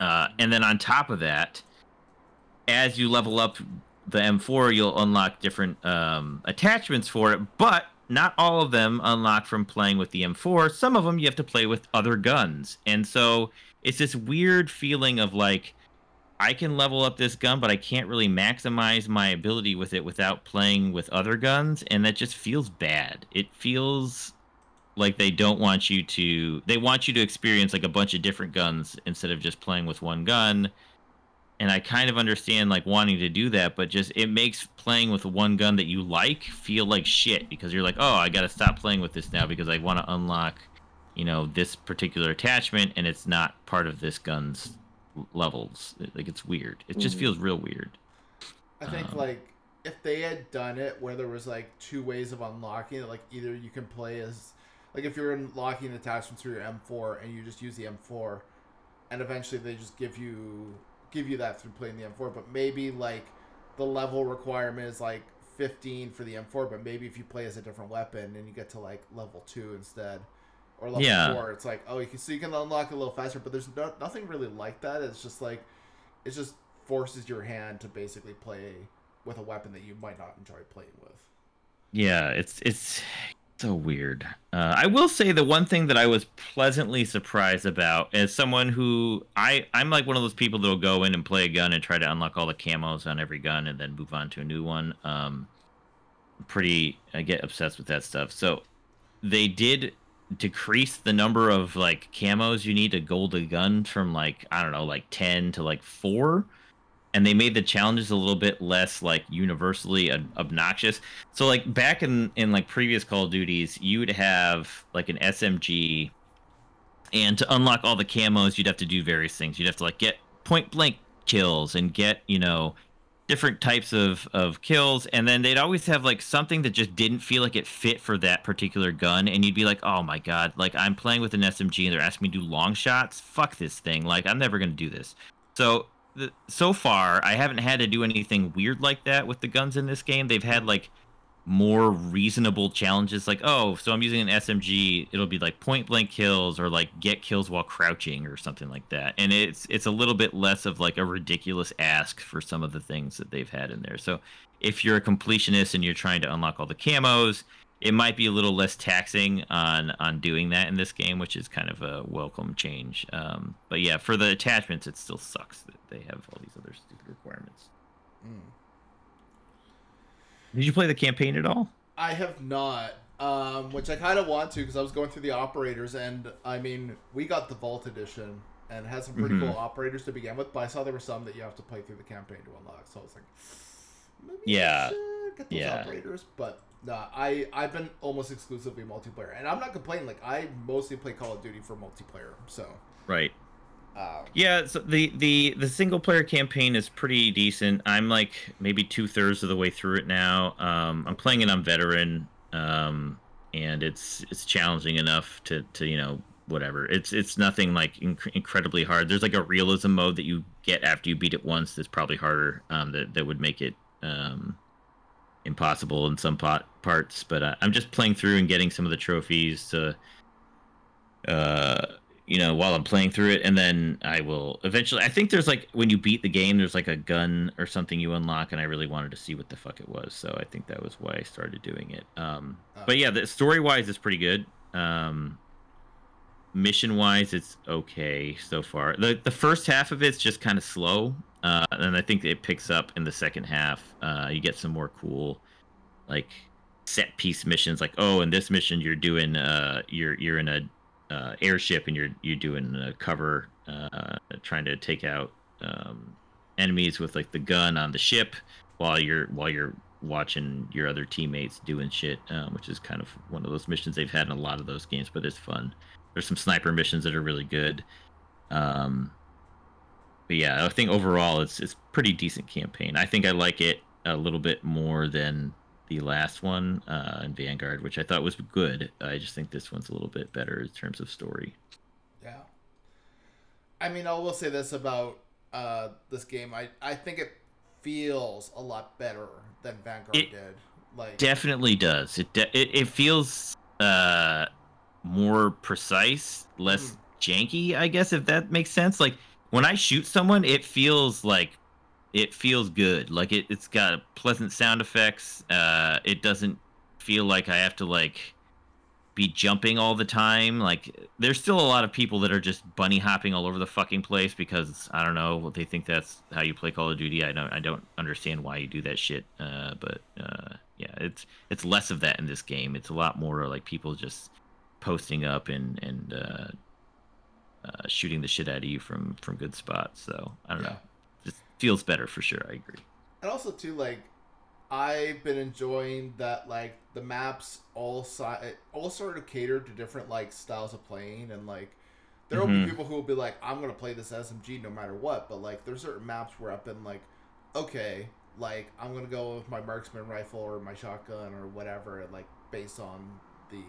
Uh and then on top of that, as you level up the M4, you'll unlock different um, attachments for it, but not all of them unlock from playing with the M4. Some of them you have to play with other guns. And so it's this weird feeling of like, I can level up this gun, but I can't really maximize my ability with it without playing with other guns. And that just feels bad. It feels like they don't want you to they want you to experience like a bunch of different guns instead of just playing with one gun and i kind of understand like wanting to do that but just it makes playing with one gun that you like feel like shit because you're like oh i gotta stop playing with this now because i want to unlock you know this particular attachment and it's not part of this gun's levels like it's weird it just Mhm. feels real weird I think Um, like if they had done it where there was like two ways of unlocking it, like either you can play as like if you're unlocking attachments through your M4 and you just use the M4, and eventually they just give you give you that through playing the M4, but maybe like the level requirement is like 15 for the M4, but maybe if you play as a different weapon and you get to like level two instead. Or level Yeah. four, it's like oh, you can so you can unlock a little faster, but there's no, nothing really like that. It's just like it just forces your hand to basically play with a weapon that you might not enjoy playing with. Yeah, it's it's so weird. Uh, I will say the one thing that I was pleasantly surprised about as someone who I I'm like one of those people that'll go in and play a gun and try to unlock all the camos on every gun and then move on to a new one. Um, pretty I get obsessed with that stuff. So they did decrease the number of like camos you need to gold a gun from like I don't know like 10 to like 4 and they made the challenges a little bit less like universally ob- obnoxious. So like back in in like previous Call of Duties, you would have like an SMG, and to unlock all the camos, you'd have to do various things. You'd have to like get point blank kills and get you know different types of of kills, and then they'd always have like something that just didn't feel like it fit for that particular gun, and you'd be like, oh my god, like I'm playing with an SMG and they're asking me to do long shots. Fuck this thing. Like I'm never gonna do this. So the, so far I haven't had to do anything weird like that with the guns in this game. They've had like more reasonable challenges like oh so i'm using an smg it'll be like point blank kills or like get kills while crouching or something like that. And it's it's a little bit less of like a ridiculous ask for some of the things that they've had in there. So if you're a completionist and you're trying to unlock all the camos it might be a little less taxing on on doing that in this game which is kind of a welcome change. Um, but yeah for the attachments it still sucks that they have all these other stupid requirements did you play the campaign at all I have not, um, which I kind of want to because I was going through the operators, and I mean, we got the Vault Edition and it had some pretty Mhm. cool operators to begin with, but I saw there were some that you have to play through the campaign to unlock. So I was like, maybe Yeah. I should get those Yeah. operators. But nah, I I've been almost exclusively multiplayer, and I'm not complaining. Like I mostly play Call of Duty for multiplayer, so. right Uh, Yeah, so the the the single player campaign is pretty decent. I'm like maybe two thirds of the way through it now. Um, I'm playing it on veteran, um, and it's it's challenging enough to to you know whatever. It's it's nothing like inc- incredibly hard. There's like a realism mode that you get after you beat it once. That's probably harder. Um, that that would make it um impossible in some pot parts. But uh, I'm just playing through and getting some of the trophies to uh you know while i'm playing through it and then i will eventually i think there's like when you beat the game there's like a gun or something you unlock and i really wanted to see what the fuck it was so i think that was why i started doing it um but yeah the story wise is pretty good um mission wise it's okay so far. The the first half of it's just kind of slow uh and i think it picks up in the second half uh you get some more cool like set piece missions like oh in this mission you're doing uh you're you're in a uh, airship and you're you're doing a cover uh, trying to take out um, enemies with like the gun on the ship while you're while you're watching your other teammates doing shit um, which is kind of one of those missions they've had in a lot of those games but it's fun. There's some sniper missions that are really good. Um, but yeah i think overall it's it's pretty decent campaign. I think i like it a little bit more than the last one uh, in Vanguard, which I thought was good. I just think this one's a little bit better in terms of story. Yeah. I mean, I will say this about uh, this game. I, I think it feels a lot better than Vanguard It did. Like, Definitely does. It de- it, it feels uh, more precise, less janky. I guess if that makes sense. Like when I shoot someone, it feels like it feels good. Like it, it's got pleasant sound effects. Uh, it doesn't feel like I have to like be jumping all the time. Like there's still a lot of people that are just bunny hopping all over the fucking place because I don't know what they think that's how you play Call of Duty. I don't I don't understand why you do that shit. Uh, but uh, yeah, it's it's less of that in this game. It's a lot more like people just posting up and and uh, uh, shooting the shit out of you from from good spots. So I don't Yeah. know, feels better for sure. I agree. And also too, like I've been enjoying that like the maps all si- all sort of cater to different like styles of playing and like there will Mhm. be people who will be like I'm gonna play this SMG no matter what, but like there's certain maps where I've been like, okay, like I'm gonna go with my marksman rifle or my shotgun or whatever, like based on the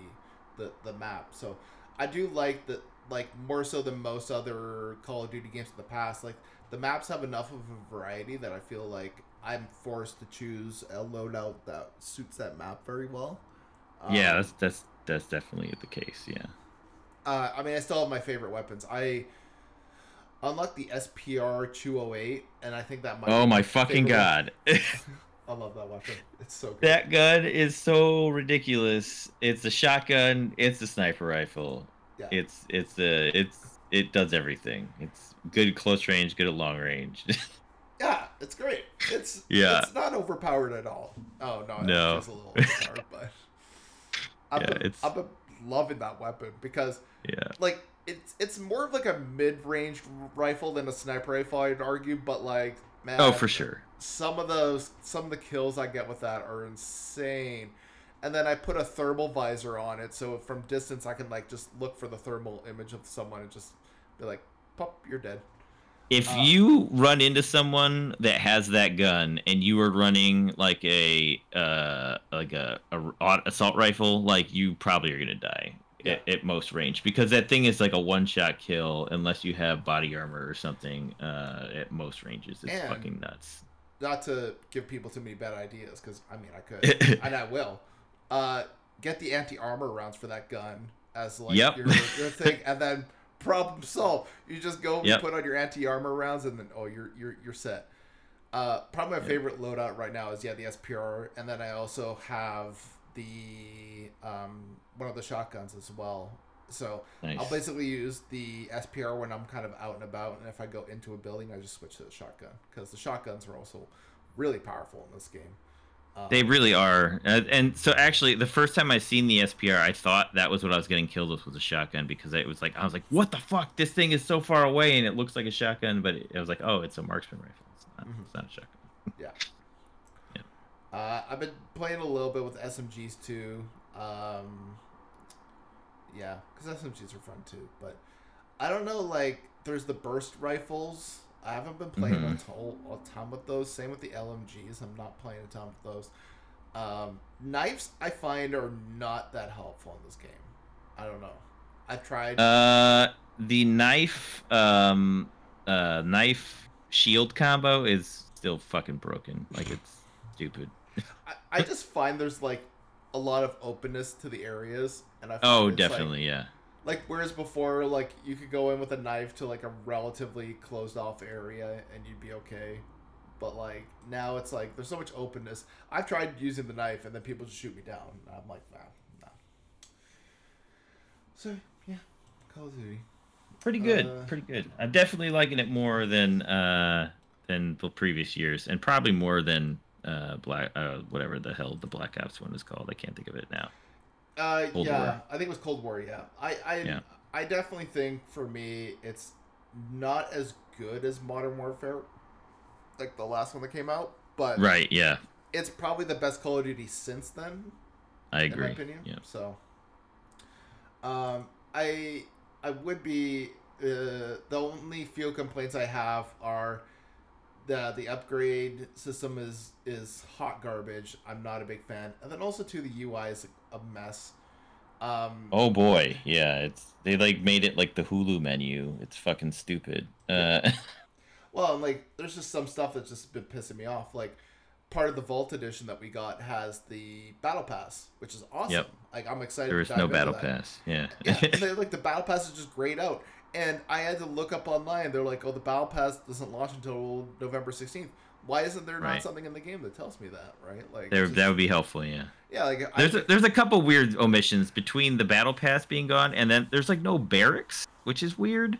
the the map. So I do like that like more so than most other Call of Duty games in the past. Like the maps have enough of a variety that I feel like I'm forced to choose a loadout that suits that map very well. yeah, Um, that's that's that's definitely the case. Yeah. uh, I mean, I still have my favorite weapons. I unlocked the SPR 208, and I think that might. Oh my fucking god. I love that weapon. It's so good. That gun is so ridiculous. It's a shotgun. It's a sniper rifle. Yeah. It's it's a it's it does everything. It's good close range, good at long range. Yeah, it's great. It's Yeah. It's not overpowered at all. Oh no, No. it's a little overpowered, but I've, Yeah, been, it's- I've been loving that weapon because yeah. like it's it's more of like a mid-range rifle than a sniper rifle, I'd argue. But like, man, Oh, for sure. some of those some of the kills I get with that are insane. And then I put a thermal visor on it, so from distance I can like just look for the thermal image of someone and just be like, "Pop, you're dead." If Uh, you run into someone that has that gun and you are running like a uh like a assault rifle, like you probably are gonna die Yeah. at, at most range because that thing is like a one shot kill unless you have body armor or something. Uh, at most ranges, it's And- fucking nuts. Not to give people too many bad ideas, because I mean I could, and I will. Uh, get the anti armor rounds for that gun as like Yep. your, your thing, and then problem solved. You just go Yep. put on your anti armor rounds, and then oh, you're you're you're set. Uh, probably my favorite loadout right now is yeah the SPR, and then I also have the um, one of the shotguns as well. So Nice. I'll basically use the SPR when I'm kind of out and about, and if I go into a building, I just switch to the shotgun because the shotguns are also really powerful in this game. They really are, uh, and so actually, the first time I seen the SPR, I thought that was what I was getting killed with was a shotgun because it was like I was like, "What the fuck? This thing is so far away and it looks like a shotgun," but it, I was like, "Oh, it's a marksman rifle. It's not, Mhm. it's not a shotgun." Yeah, Uh, I've been playing a little bit with SMGs too. Um, yeah, because SMGs are fun too. But I don't know, like, there's the burst rifles. I haven't been playing a, Mhm. to- a ton with those. Same with the LMGs. I'm not playing a ton with those. Um, knives, I find, are not that helpful in this game. I don't know. I've tried. Uh, the knife, um, uh, knife shield combo is still fucking broken. Like it's stupid. I, I just find there's like a lot of openness to the areas, and I Oh, it's, like- definitely, yeah. Like whereas before, like you could go in with a knife to like a relatively closed off area and you'd be okay. But like now it's like there's so much openness. I've tried using the knife and then people just shoot me down. And I'm like, nah, nah. So yeah, Call of Duty. Pretty good, Uh, pretty good. I'm definitely liking it more than uh than the previous years, and probably more than uh black uh whatever the hell the Black Ops one is called. I can't think of it now. Uh, Cold yeah, War. I think it was Cold War. Yeah, I, I, Yeah. I definitely think for me it's not as good as Modern Warfare, like the last one that came out, but Right? Yeah, it's probably the best Call of Duty since then. I in agree. my opinion. Yeah. So, um, I I would be uh, the only few complaints I have are the the upgrade system is is hot garbage. I'm not a big fan, and then also too the UI is a mess. Um, Oh boy, yeah. It's they like made it like the Hulu menu. It's fucking stupid. Uh, Well, and like there's just some stuff that's just been pissing me off. Like part of the Vault edition that we got has the battle pass, which is awesome. Yep. Like I'm excited. there is no battle that. pass. Yeah. yeah, they, like the battle pass is just grayed out. And I had to look up online. They're like, "Oh, the battle pass doesn't launch until November 16th." Why isn't there not something in the game that tells me that? Right? Like, there, it's that would be helpful. Yeah. yeah, like There's I, a, there's a couple weird omissions between the battle pass being gone and then there's like no barracks, which is weird.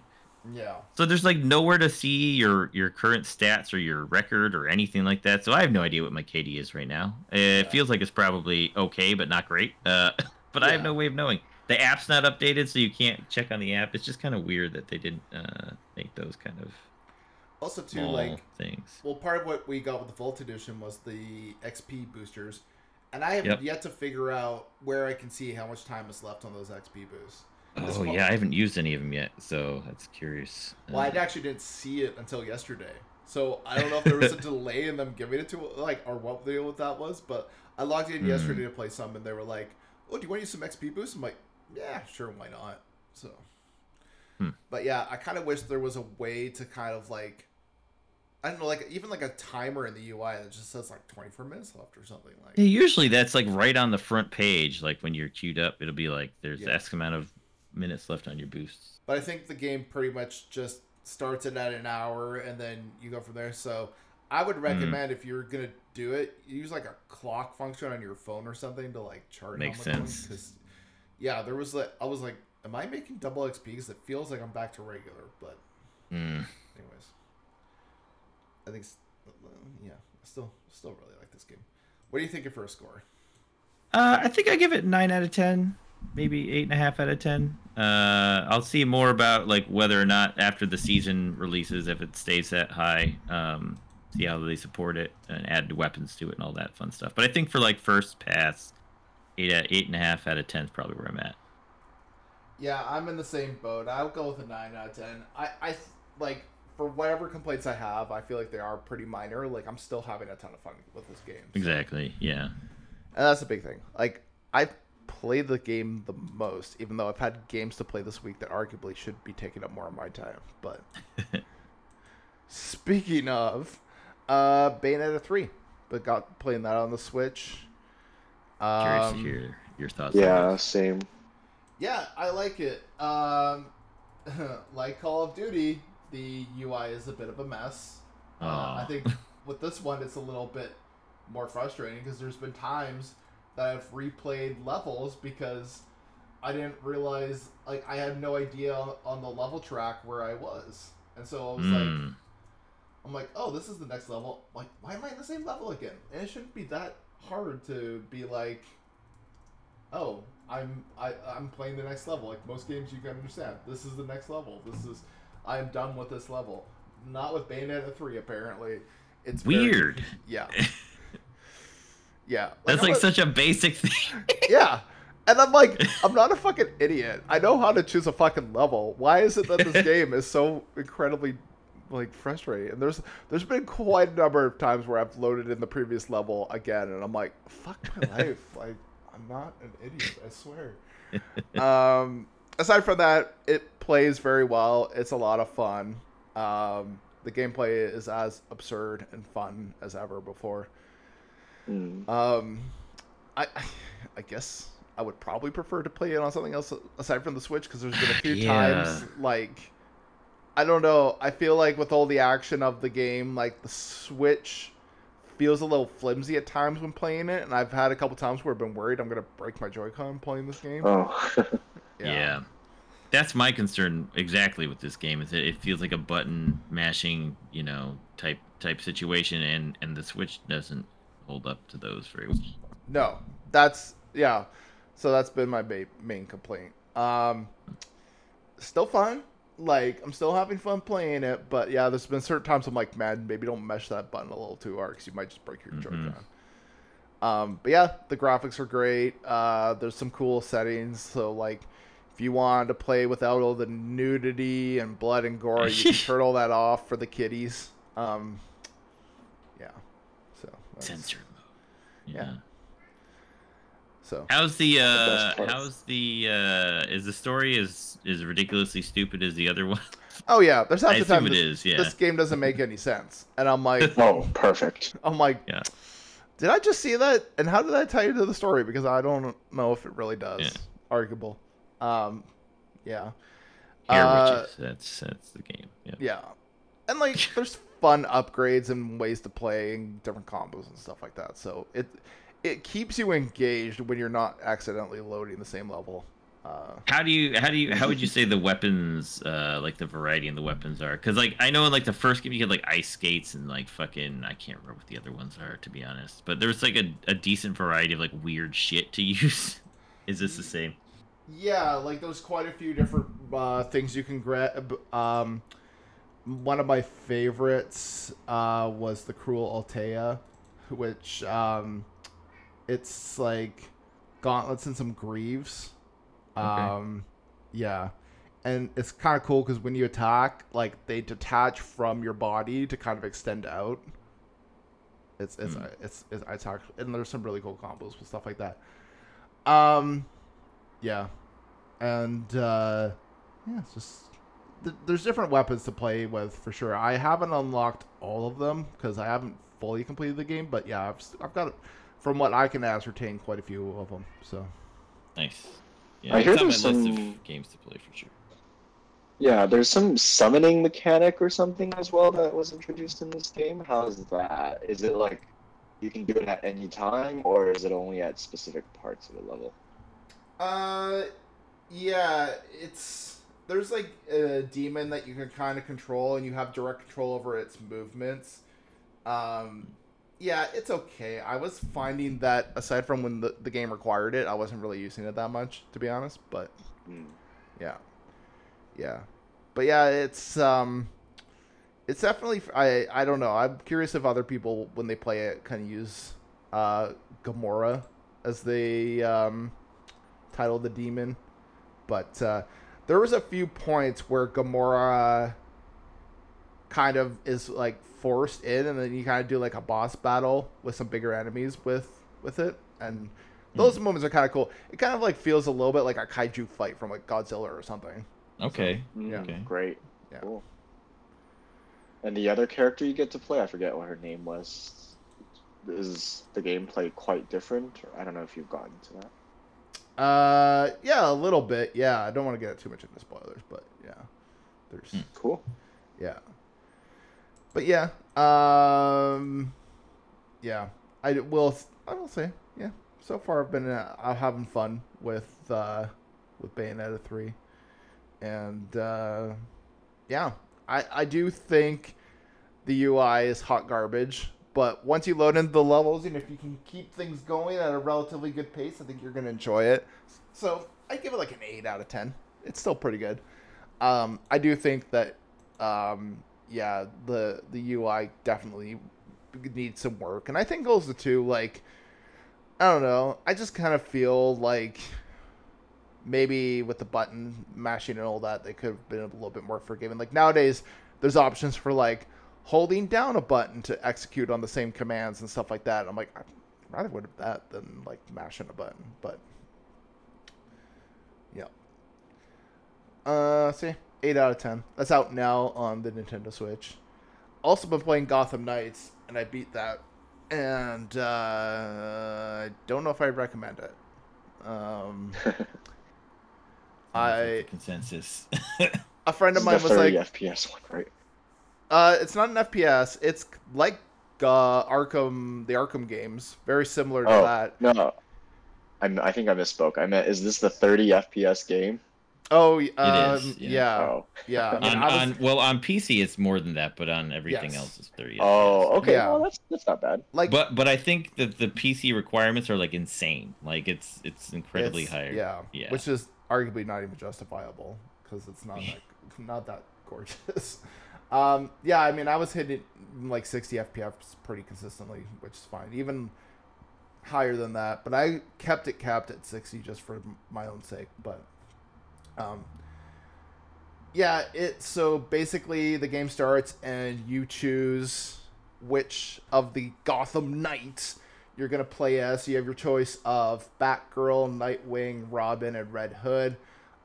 yeah, So there's like nowhere to see your your current stats or your record or anything like that. So I have no idea what my KD is right now. It Yeah. feels like it's probably okay, but not great. Uh, but I have no way of knowing. the app's not updated, so you can't check on the app. It's just kind of weird that they didn't uh, make those kind of Also, too, small like things. Well, part of what we got with the Vault Edition was the XP boosters, and I have Yep. yet to figure out where I can see how much time is left on those XP boosts. This Oh yeah, I haven't used any of them yet, so that's curious. Well, I Uh, actually didn't see it until yesterday, so I don't know if there was a delay in them giving it to like or what the deal with that was. But I logged in Hmm. yesterday to play some, and they were like, "Oh, do you want to use some XP boosts?" I'm like, "Yeah, sure, why not?" So, Hmm. but yeah, I kind of wish there was a way to kind of like. I don't know, like even like a timer in the UI that just says like 24 minutes left or something like. Yeah, usually that's like right on the front page. Like when you're queued up, it'll be like there's Yeah. X amount of minutes left on your boosts. But I think the game pretty much just starts it at an hour and then you go from there. So I would recommend if you're gonna do it, use like a clock function on your phone or something to like chart. Makes sense. Because yeah, there was like I was like, am I making double XP? Because it feels like I'm back to regular. But Mm. anyways, I think yeah, I still still really like this game. What do you think of a score? Uh, I think I give it nine out of ten, maybe eight and a half out of ten. Uh, I'll see more about like whether or not after the season releases, if it stays that high. Um, see how they support it and add weapons to it and all that fun stuff. But I think for like first pass, eight at eight and a half out of ten is probably where I'm at. Yeah, I'm in the same boat. I'll go with a nine out of ten. I, I like for whatever complaints I have, I feel like they are pretty minor. Like I'm still having a ton of fun with this game. So- Exactly. Yeah. and that's a big thing. Like I've played the game the most, even though I've had games to play this week that arguably should be taking up more of my time. But speaking of, uh, Bayonetta three, but got playing that on the Switch. Curious Um, to hear your thoughts. Yeah, this. same. Yeah, I like it. Um, like Call of Duty, the UI is a bit of a mess. Uh, I think with this one, it's a little bit more frustrating because there's been times that I've replayed levels because I didn't realize, like, I had no idea on the level track where I was, and so I was like, Mm. I'm like, oh, this is the next level. Like, why am I in the same level again? And it shouldn't be that hard to be like, oh, I'm I, I'm playing the next level. Like most games, you can understand. This is the next level. This is I am done with this level. Not with Bayonetta three. Apparently, it's very- Weird. yeah. Yeah. That's I'm like a- such a basic thing. yeah. And I'm like, I'm not a fucking idiot. I know how to choose a fucking level. Why is it that this game is so incredibly like frustrating? And there's there's been quite a number of times where I've loaded in the previous level again, and I'm like, fuck my life. Like, I'm not an idiot. I swear. um, aside from that, it plays very well. It's a lot of fun. Um, the gameplay is as absurd and fun as ever before. Mm. Um, I, I guess I would probably prefer to play it on something else aside from the Switch because there's been a few Yeah. times like I don't know. I feel like with all the action of the game, like the Switch feels a little flimsy at times when playing it, and I've had a couple times where I've been worried I'm gonna break my Joy-Con playing this game. Oh, Yeah. That's my concern exactly with this game is that it feels like a button mashing, you know, type type situation and and the Switch doesn't hold up to those very well. No, that's yeah. So that's been my ba- main complaint. Um, still fun. Like I'm still having fun playing it, but yeah, there's been certain times I'm like, man, maybe don't mesh that button a little too hard because you might just break your. Joy-Con. Um, but yeah, the graphics are great. Uh, there's some cool settings. So like, if you wanted to play without all the nudity and blood and gore, you can turn all that off for the kiddies. Um, yeah. So that's- Censored mode. Yeah. Yeah. So How's the uh best part. how's the uh is the story as as ridiculously stupid as the other one? Oh yeah, there's half I the time assume it this, is, yeah. this game doesn't make any sense, and I'm like, oh, perfect. I'm like, Yeah. did I just see that? And how did that tie into the story? Because I don't know if it really does. Yeah. Arguable. Um, yeah, Hair Uh. That's that's the game. Yeah. yeah, and like, there's fun upgrades and ways to play and different combos and stuff like that. So it it keeps you engaged when you're not accidentally loading the same level. Uh, How do you how do you how would you say the weapons uh like the variety in the weapons are? Because like I know in like the first game you had like ice skates and like fucking I can't remember what the other ones are to be honest. But there's like a, a decent variety of like weird shit to use. Is this the same? Yeah, like there's quite a few different uh, things you can grab. Um, one of my favorites uh, was the Cruel Altea, which um, it's like gauntlets and some greaves. Um, yeah, and it's kind of cool because when you attack, like they detach from your body to kind of extend out. It's it's Hmm. it's, it's it's actually and there's some really cool combos with stuff like that. Um, yeah, and uh, yeah, it's just th- there's different weapons to play with for sure. I haven't unlocked all of them because I haven't fully completed the game, but yeah, I've s- I've got from what I can ascertain quite a few of them. So Nice. Yeah, I hear it's on my there's list some- of games to play for sure. Yeah, there's some summoning mechanic or something as well that was introduced in this game. How's that? Is it like you can do it at any time, or is it only at specific parts of the level? Uh, yeah, it's there's like a demon that you can kind of control, and you have direct control over its movements. Um, yeah, it's okay. I was finding that aside from when the, the game required it, I wasn't really using it that much, to be honest. But Hmm. yeah, yeah, but yeah, it's um, it's definitely I I don't know. I'm curious if other people when they play it kind of use uh Gomorrah as they um title the demon, but uh, there was a few points where Gomorrah kind of is like forced in, and then you kind of do like a boss battle with some bigger enemies with with it, and those moments are kind of cool. It kind of like feels a little bit like a kaiju fight from like Godzilla or something. Okay. Mm, Yeah. Okay. Great. Yeah. Cool. And the other character you get to play, I forget what her name was. Is the gameplay quite different? I don't know if you've gotten to that. Uh, yeah, a little bit. Yeah, I don't want to get too much into spoilers, but yeah, there's Hmm. Cool. yeah, but yeah, um, yeah, I will. I will say, yeah. So far, I've been uh, I'm having fun with uh, with Bayonetta three, and uh, yeah, I I do think the UI is hot garbage. But once you load into the levels, and if you can keep things going at a relatively good pace, I think you're gonna enjoy it. So I give it like an eight out of ten. It's still pretty good. Um, I do think that, um, yeah, the the UI definitely needs some work, and I think also too like, I don't know. I just kind of feel like maybe with the button mashing and all that, they could have been a little bit more forgiving. Like nowadays, there's options for like holding down a button to execute on the same commands and stuff like that. I'm like, I'd rather would have that than like mashing a button, but yeah. Uh, see, eight out of ten. That's out now on the Nintendo Switch. Also been playing Gotham Knights, and I beat that, and uh, I don't know if I recommend it. Um, I consensus. a friend of mine was like, FPS one, right? Uh, it's not an FPS. It's like uh, Arkham, the Arkham games, very similar to Oh. that. No, I'm, I think I misspoke. I meant, is this the 30 FPS game? Oh, um, is, yeah, yeah. oh. yeah. I mean, on, I was, on well on PC it's more than that, but on everything Yes. else it's 30. Oh, okay. Yeah. Well, that's that's not bad. like, But but I think that the PC requirements are like insane. Like it's it's incredibly it's- higher. Yeah, Yeah. which is arguably not even justifiable because it's not that, not that gorgeous. Um, yeah, I mean, I was hitting like 60 FPS pretty consistently, which is fine. Even higher than that, but I kept it capped at 60 just for my own sake. But um, yeah, it so basically the game starts and you choose which of the Gotham Knights you're gonna play as. You have your choice of Batgirl, Nightwing, Robin, and Red Hood.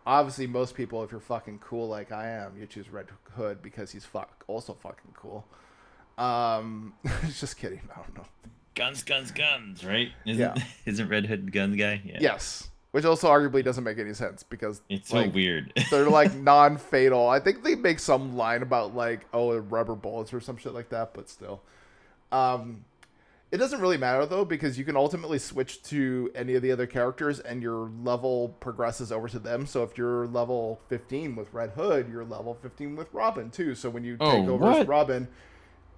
Obviously, most people, if you're fucking cool like I am, you choose Red Hood because he's fuck also fucking cool. Um, just kidding. I don't know. Guns, guns, guns, right? Isn't Yeah. isn't Red Hood the gun guy? Yeah. Yes, which also arguably doesn't make any sense because It's so weird. they're like non-fatal. I think they make some line about like oh rubber bullets or some shit like that, but still. Um it doesn't really matter though because you can ultimately switch to any of the other characters and your level progresses over to them. So if you're level 15 with Red Hood, you're level 15 with Robin too. So when you Oh, take over as? Robin,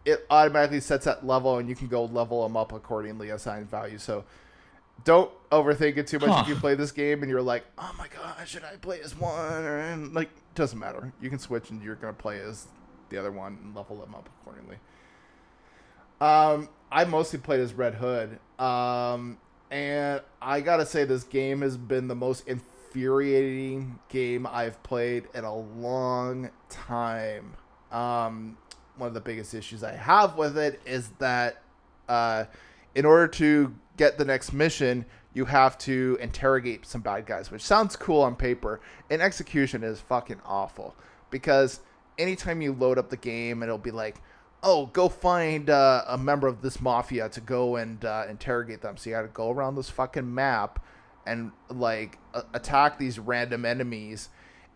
it automatically sets that level and you can go level them up accordingly assigned value. So don't overthink it too much if you play this game and you're like, oh my god, should I play as one or like doesn't matter. You can switch and you're gonna play as the other one and level them up accordingly. Um, I mostly played as Red Hood. Um, and I gotta say this game has been the most infuriating game I've played in a long time. Um, one of the biggest issues I have with it is that uh, in order to get the next mission, you have to interrogate some bad guys, which sounds cool on paper. In execution, is fucking awful because anytime you load up the game, it'll be like, "Oh, go find uh, a member of this mafia to go and uh, interrogate them." So you got to go around this fucking map and like a- attack these random enemies.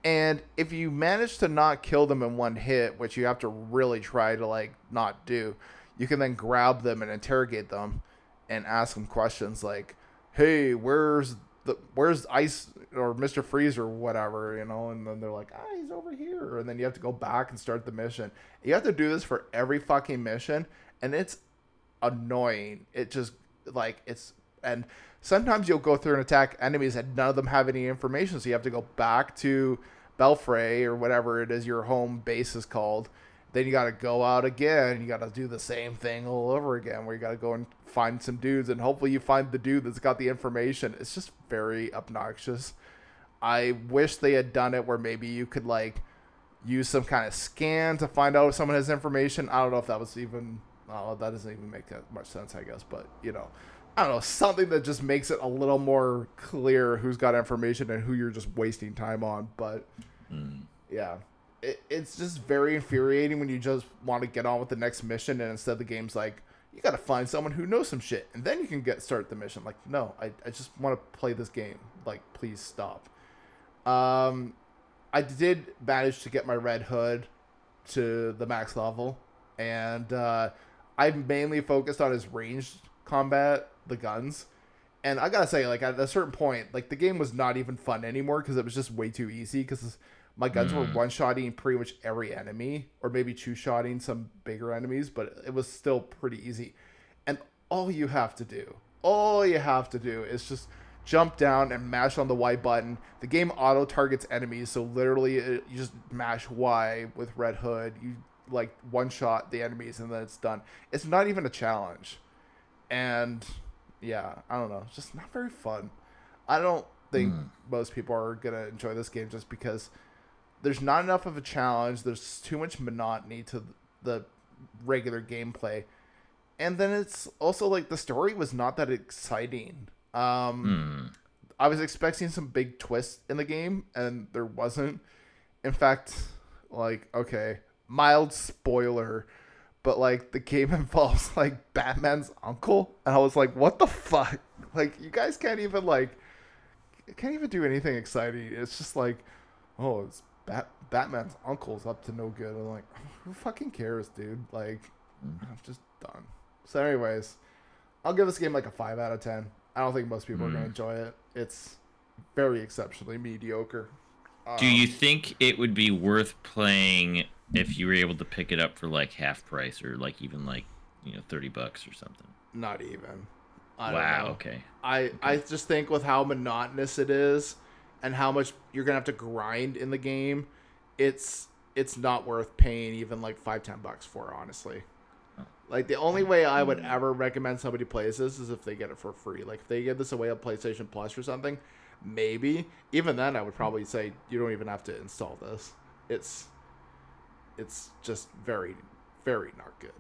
And if you manage to not kill them in one hit, which you have to really try to like not do, you can then grab them and interrogate them and ask them questions like, "Hey, where's the where's Ice or Mister Freeze or whatever?" You know, and then they're like, "Ah, he's over here," and then you have to go back and start the mission. You have to do this for every fucking mission, and it's annoying. It just like it's and sometimes you'll go through and attack enemies and none of them have any information, so you have to go back to Belfray or whatever it is your home base is called. Then you got to go out again. You got to do the same thing all over again, where you got to go and find some dudes, and hopefully you find the dude that's got the information. It's just very obnoxious. I wish they had done it where maybe you could like use some kind of scan to find out if someone has information. I don't know if that was even. Oh, that doesn't even make that much sense, I guess. But you know, I don't know something that just makes it a little more clear who's got information and who you're just wasting time on. But hmm. yeah, it, it's just very infuriating when you just want to get on with the next mission and instead the game's like you got to find someone who knows some shit and then you can get start the mission. Like no, I I just want to play this game. Like please stop. Um, I did manage to get my Red Hood to the max level, and uh, I mainly focused on his ranged combat, the guns. And I gotta say, like at a certain point, like the game was not even fun anymore because it was just way too easy. Because my guns were hmm. one shotting pretty much every enemy, or maybe two shotting some bigger enemies, but it was still pretty easy. And all you have to do, all you have to do is just jump down and mash on the Y button. The game auto targets enemies, so literally it, you just mash Y with Red Hood. You like one shot the enemies and then it's done. It's not even a challenge. And yeah, I don't know. It's just not very fun. I don't think hmm. most people are going to enjoy this game just because there's not enough of a challenge. There's too much monotony to the regular gameplay. And then it's also like the story was not that exciting. Um, I was expecting some big twist in the game, and there wasn't. In fact, like, okay, mild spoiler, but like the game involves like Batman's uncle, and I was like, what the fuck? Like, you guys can't even like, can't even do anything exciting. It's just like, oh, it's Bat- Batman's uncle's up to no good. I'm like, who fucking cares, dude? Like, I'm just done. So, anyways, I'll give this game like a five out of ten. I don't think most people are gonna enjoy it. It's very exceptionally mediocre. Do Um, you think it would be worth playing if you were able to pick it up for like half price or like even like you know thirty bucks or something? Not even. I Wow. Okay. I I just think with how monotonous it is, and how much you're gonna have to grind in the game, it's it's not worth paying even like five ten bucks for. Honestly, like the only way I would ever recommend somebody plays this is if they get it for free. Like if they give this away on PlayStation Plus or something, maybe. Even then, I would probably say you don't even have to install this. It's it's just very very not good.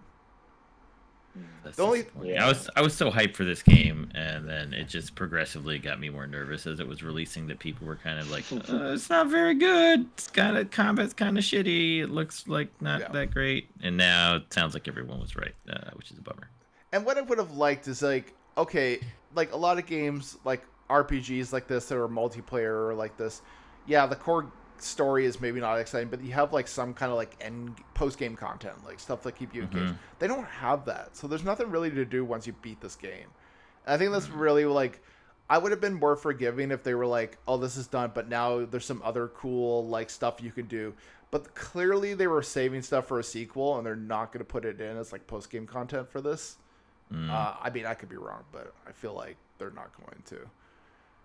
That's The only- disappointing. Yeah. I was I was so hyped for this game, and then it just progressively got me more nervous as it was releasing. That people were kind of like, uh, "It's not very good. It's kind of combat's kind of shitty. It looks like not Yeah. that great." And now it sounds like everyone was right, uh, which is a bummer. And what I would have liked is like, okay, like a lot of games, like RPGs like this that are multiplayer or like this, yeah, the core story is maybe not exciting, but you have like some kind of like end post game content, like stuff that keep you mm-hmm. engaged. They don't have that, so there's nothing really to do once you beat this game. And I think that's mm-hmm. really like. I would have been more forgiving if they were like, "Oh, this is done," but now there's some other cool like stuff you can do. But clearly, they were saving stuff for a sequel, and they're not going to put it in as like post game content for this. Mm. Uh, I mean, I could be wrong, but I feel like they're not going to.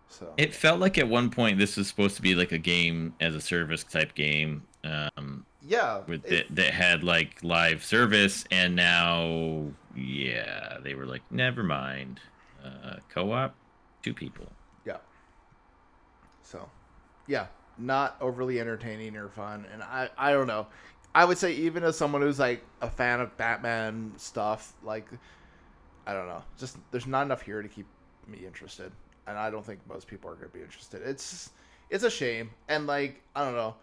So It felt like at one point this was supposed to be like a game as a service type game. Um, yeah, with it- that, that had like live service and now yeah they were like never mind uh co-op two people Yeah. So, yeah, not overly entertaining or fun, and I I don't know. I would say even as someone who's like a fan of Batman stuff, like I don't know, just there's not enough here to keep me interested, and I don't think most people are gonna be interested. It's it's a shame, and like I don't know.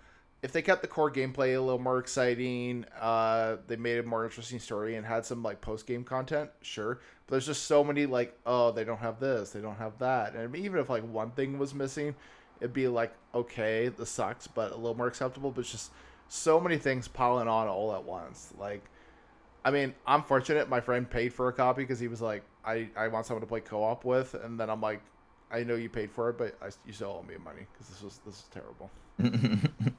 If they kept the core gameplay a little more exciting, uh, they made a more interesting story and had some like post game content, sure. But there's just so many like, oh, they don't have this, they don't have that, and even if like one thing was missing, it'd be like, okay, this sucks, but a little more acceptable. But it's just so many things piling on all at once. Like, I mean, I'm fortunate. My friend paid for a copy because he was like, I, I want someone to play co-op with, and then I'm like, I know you paid for it, but I, you still owe me money because this was this is terrible.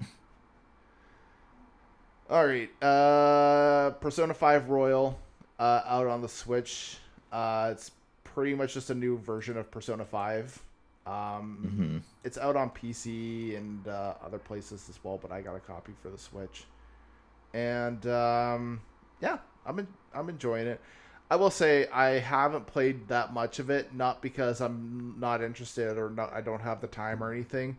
All right, uh, Persona Five Royal, uh, out on the Switch. Uh, it's pretty much just a new version of Persona Five. Um, Mhm. It's out on PC and uh, other places as well, but I got a copy for the Switch, and um, yeah, I'm en- I'm enjoying it. I will say I haven't played that much of it, not because I'm not interested or not I don't have the time or anything,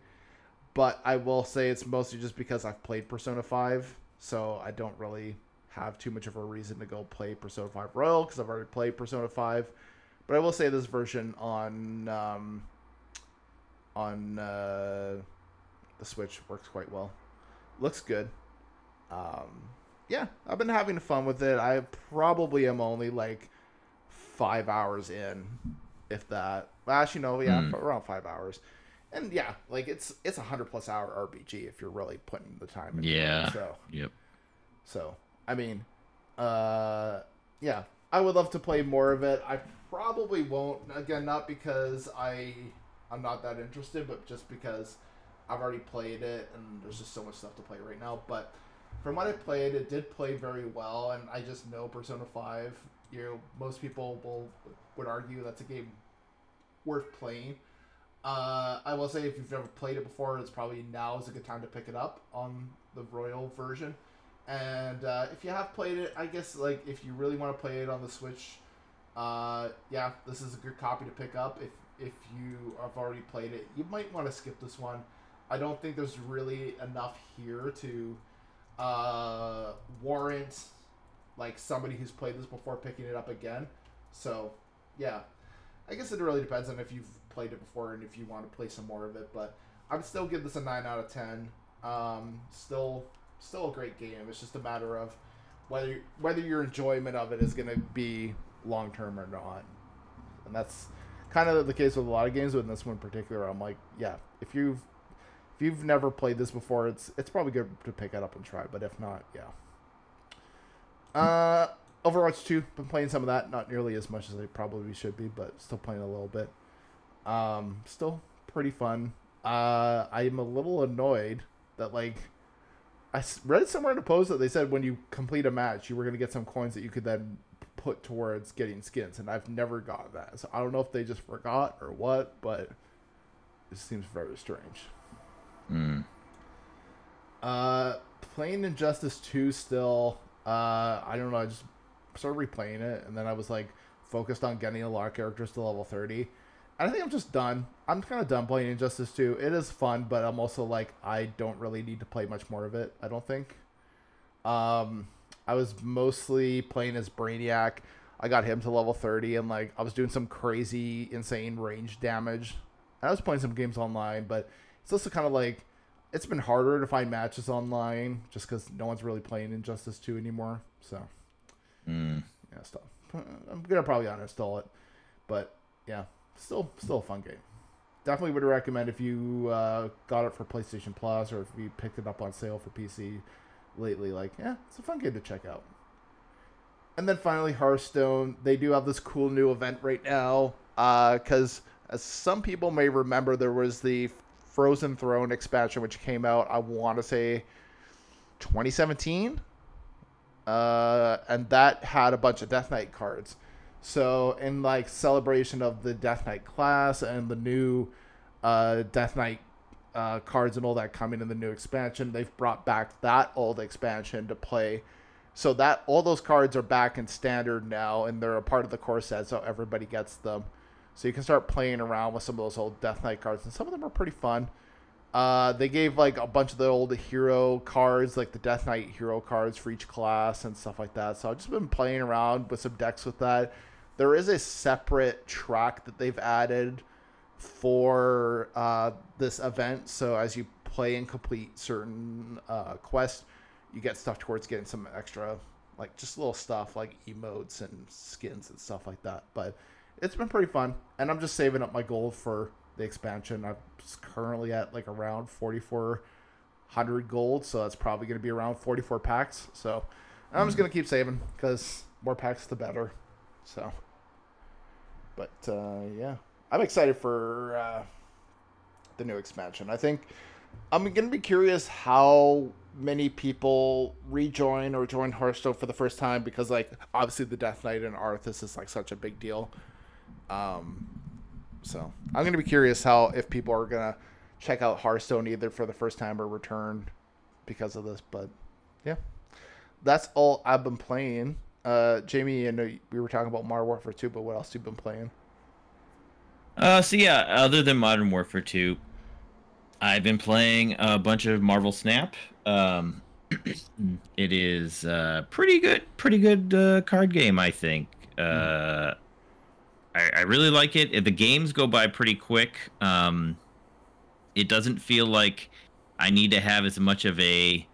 but I will say it's mostly just because I've played Persona 5, so I don't really have too much of a reason to go play Persona 5 Royal because I've already played Persona 5. But I will say this version on um, on uh, the Switch works quite well. Looks good. Um, yeah, I've been having fun with it. I probably am only like five hours in, if that. Actually, no, yeah, Hmm. around five hours. And yeah, like it's it's a hundred plus hour RPG if you're really putting the time. into it. Yeah. So yep so I mean, uh, yeah, I would love to play more of it. I probably won't. Again, not because I I'm not that interested, but just because I've already played it and there's just so much stuff to play right now. But from what I played, it did play very well, and I just know Persona Five. You know, most people will would argue that's a game worth playing. Uh, I will say if you've never played it before, it's probably now is a good time to pick it up on the Royal version. And uh, if you have played it, I guess like if you really want to play it on the Switch, uh, yeah, this is a good copy to pick up. If if you have already played it, you might want to skip this one. I don't think there's really enough here to uh, warrant like somebody who's played this before picking it up again. So yeah, I guess it really depends on if you've played it before and if you want to play some more of it. But I would still give this a nine out of ten. Um, still, still a great game. It's just a matter of whether whether your enjoyment of it is going to be long term or not. And that's kind of the case with a lot of games. With this one in particular, I'm like, yeah, if you've if you've never played this before, it's it's probably good to pick it up and try. But if not, yeah. Uh, Overwatch 2, been playing some of that. Not nearly as much as I probably should be, but still playing a little bit. Um, still pretty fun. Uh, I'm a little annoyed that like I read somewhere in a post that they said when you complete a match, you were gonna get some coins that you could then put towards getting skins, and I've never got that. So I don't know if they just forgot or what, but it seems very strange. Mm. Uh, playing Injustice 2 still. Uh, I don't know. I just started replaying it, and then I was like focused on getting a lot of characters to level 30. And I think I'm just done. I'm kind of done playing Injustice 2. It is fun, but I'm also like, I don't really need to play much more of it. I don't think. Um, I was mostly playing as Brainiac. I got him to level 30, and like I was doing some crazy, insane range damage. I was playing some games online, but it's also kind of like it's been harder to find matches online just because no one's really playing Injustice 2 anymore. So, Mm. yeah, stuff. I'm gonna probably uninstall it, but yeah, still, still a fun game. Definitely would recommend if you uh, got it for PlayStation Plus or if you picked it up on sale for PC lately. Like, yeah, it's a fun game to check out. And then finally, Hearthstone. They do have this cool new event right now. Because as some people may remember, there was the Frozen Throne expansion, which came out, I want to say, 2017. Uh, and that had a bunch of Death Knight cards. So in like celebration of the Death Knight class and the new uh, Death Knight uh, cards and all that coming in the new expansion, they've brought back that old expansion to play. So that all those cards are back in standard now, and they're a part of the core set, so everybody gets them. So you can start playing around with some of those old Death Knight cards, and some of them are pretty fun. Uh, they gave like a bunch of the old hero cards, like the Death Knight hero cards for each class and stuff like that. So I've just been playing around with some decks with that. There is a separate track that they've added for uh, this event. So as you play and complete certain uh, quests, you get stuff towards getting some extra, like just little stuff like emotes and skins and stuff like that. But it's been pretty fun, and I'm just saving up my gold for the expansion. I'm currently at like around 4,400 gold, so that's probably going to be around 44 packs. So I'm just going to keep saving because more packs the better. So, but uh, yeah, I'm excited for uh, the new expansion. I think I'm going to be curious how many people rejoin or join Hearthstone for the first time because, like, obviously the Death Knight and Arthas is like such a big deal. Um, so I'm gonna be curious how if people are gonna check out Hearthstone either for the first time or return because of this. But yeah, that's all I've been playing. Uh, Jamie, I know we were talking about Modern Warfare 2, but what else you been playing? Uh, so yeah, other than Modern Warfare 2, I've been playing a bunch of Marvel Snap. Um, it is uh, pretty good, pretty good uh, card game, I think. Uh, I, I really like it. The games go by pretty quick. Um, it doesn't feel like I need to have as much of a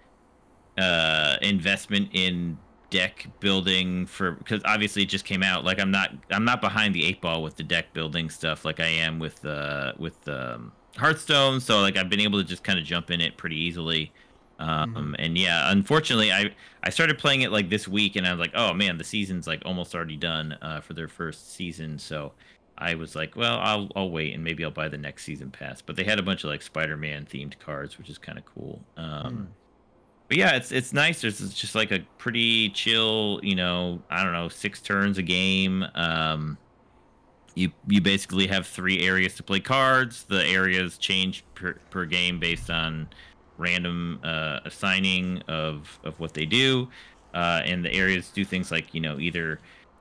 uh, investment in deck building for because obviously it just came out. Like I'm not I'm not behind the eight ball with the deck building stuff like I am with uh, with um, Hearthstone. So like I've been able to just kind of jump in it pretty easily. Um, mm-hmm. and yeah, unfortunately, I I started playing it like this week, and I was like, oh man, the season's like almost already done uh, for their first season. So I was like, well, I'll I'll wait, and maybe I'll buy the next season pass. But they had a bunch of like Spider-Man themed cards, which is kind of cool. Um, mm. But yeah, it's it's nice. There's it's just like a pretty chill, you know, I don't know, six turns a game. Um, you you basically have three areas to play cards. The areas change per, per game based on random uh, assigning of of what they do, uh, and the areas do things like you know either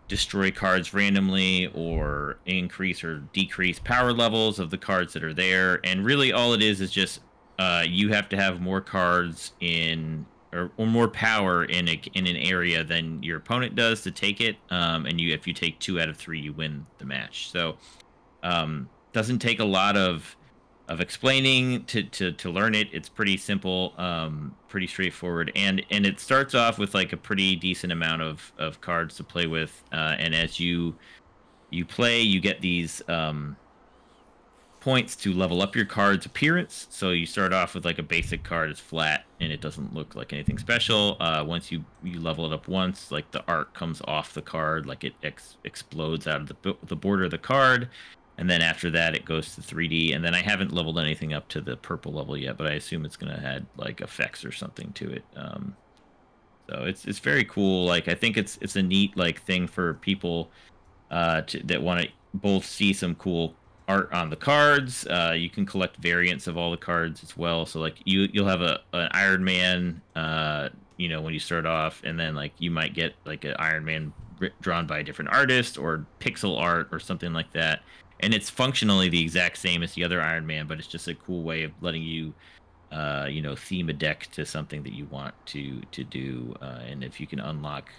destroy cards randomly or increase or decrease power levels of the cards that are there. And really, all it is is just uh, you have to have more cards in or, or more power in a, in an area than your opponent does to take it. Um, and you if you take two out of three, you win the match. So um, doesn't take a lot of of explaining to, to, to learn it. It's pretty simple, um, pretty straightforward, and and it starts off with like a pretty decent amount of, of cards to play with. Uh, and as you you play, you get these um, points to level up your card's appearance. So you start off with like a basic card, it's flat and it doesn't look like anything special. Uh, once you you level it up once, like the art comes off the card, like it ex- explodes out of the the border of the card and then after that it goes to 3D. And then I haven't leveled anything up to the purple level yet, but I assume it's gonna add like effects or something to it. Um, so it's it's very cool. Like I think it's it's a neat like thing for people uh, to, that want to both see some cool art on the cards. Uh, you can collect variants of all the cards as well. So like you you'll have a an Iron Man, uh, you know, when you start off, and then like you might get like an Iron Man drawn by a different artist or pixel art or something like that and it's functionally the exact same as the other Iron Man, but it's just a cool way of letting you, uh, you know, theme a deck to something that you want to to do. Uh, and if you can unlock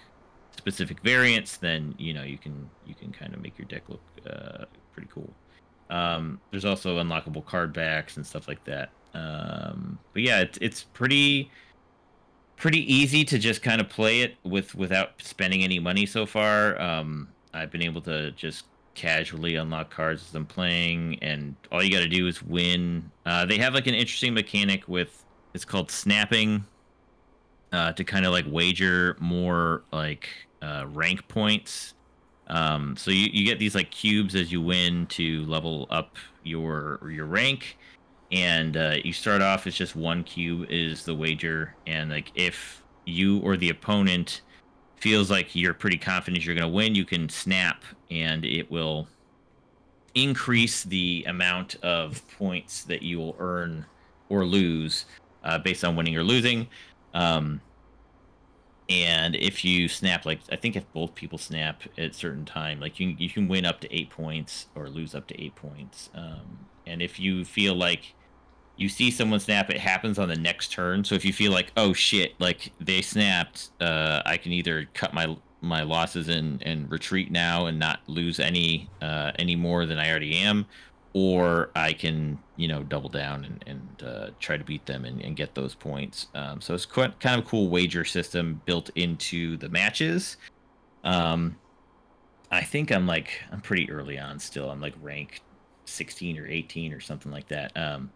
specific variants, then you know you can you can kind of make your deck look uh, pretty cool. Um, there's also unlockable card backs and stuff like that. Um, but yeah, it's it's pretty pretty easy to just kind of play it with without spending any money so far. Um, I've been able to just casually unlock cards as I'm playing, and all you got to do is win. Uh, they have like an interesting mechanic with it's called snapping uh, to kind of like wager more like uh, rank points. Um, so you, you get these like cubes as you win to level up your your rank, and uh, you start off as just one cube is the wager, and like if you or the opponent feels like you're pretty confident you're going to win, you can snap and it will increase the amount of points that you will earn or lose uh, based on winning or losing. Um, and if you snap, like I think if both people snap at certain time, like you you can win up to eight points or lose up to eight points. Um, and if you feel like you see someone snap, it happens on the next turn. So if you feel like oh shit, like they snapped, uh, I can either cut my my losses and and retreat now and not lose any uh, any more than I already am, or I can you know double down and, and uh, try to beat them and, and get those points. Um, so it's quite kind of a cool wager system built into the matches. Um, I think I'm like I'm pretty early on still. I'm like rank 16 or 18 or something like that. Um,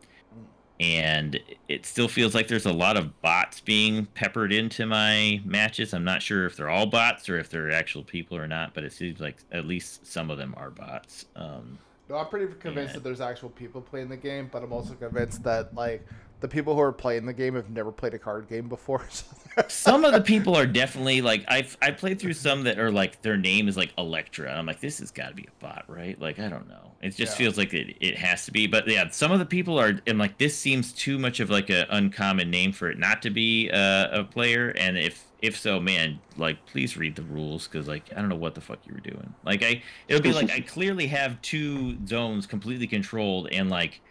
and it still feels like there's a lot of bots being peppered into my matches. I'm not sure if they're all bots or if they're actual people or not, but it seems like at least some of them are bots. Um, No, I'm pretty convinced that there's actual people playing the game, but I'm also convinced that like the people who are playing the game have never played a card game before. So some of the people are definitely like I've I played through some that are like their name is like Electra. I'm like this has got to be a bot, right? Like I don't know. It just Yeah. feels like it, it has to be. But yeah, some of the people are and like this seems too much of like an uncommon name for it not to be uh, a player. And if if so, man, like please read the rules because like I don't know what the fuck you were doing. Like I it'll be like I clearly have two zones completely controlled and like.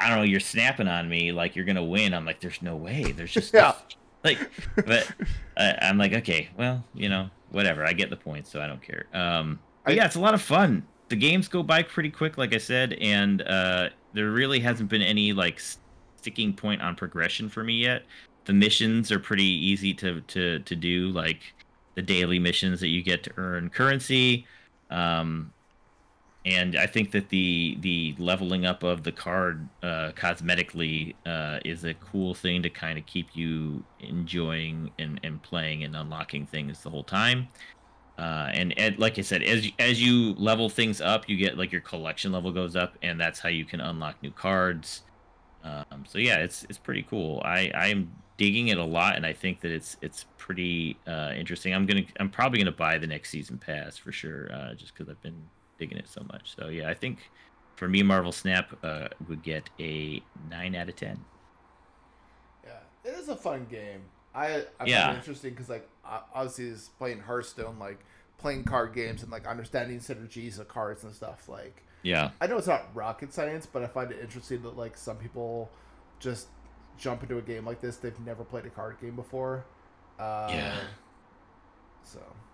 I don't know. You're snapping on me like you're gonna win. I'm like, there's no way. There's just Yeah. like, but I, I'm like, okay, well, you know, whatever. I get the point, so I don't care. Um, I- yeah, it's a lot of fun. The games go by pretty quick, like I said, and uh, there really hasn't been any like sticking point on progression for me yet. The missions are pretty easy to to to do, like the daily missions that you get to earn currency. Um, and I think that the the leveling up of the card uh, cosmetically uh, is a cool thing to kind of keep you enjoying and, and playing and unlocking things the whole time. Uh, and, and like I said, as as you level things up, you get like your collection level goes up, and that's how you can unlock new cards. Um, so yeah, it's it's pretty cool. I I'm digging it a lot, and I think that it's it's pretty uh, interesting. I'm gonna I'm probably gonna buy the next season pass for sure, uh, just because I've been digging it so much. So yeah, I think for me, Marvel Snap uh, would get a nine out of ten. yeah, it is a fun game. I I Yeah. find it interesting because like obviously is playing Hearthstone, like playing card games and like understanding synergies of cards and stuff. Like Yeah, I know it's not rocket science, but I find it interesting that like some people just jump into a game like this. They've never played a card game before. Uh, Yeah. So it's just interesting.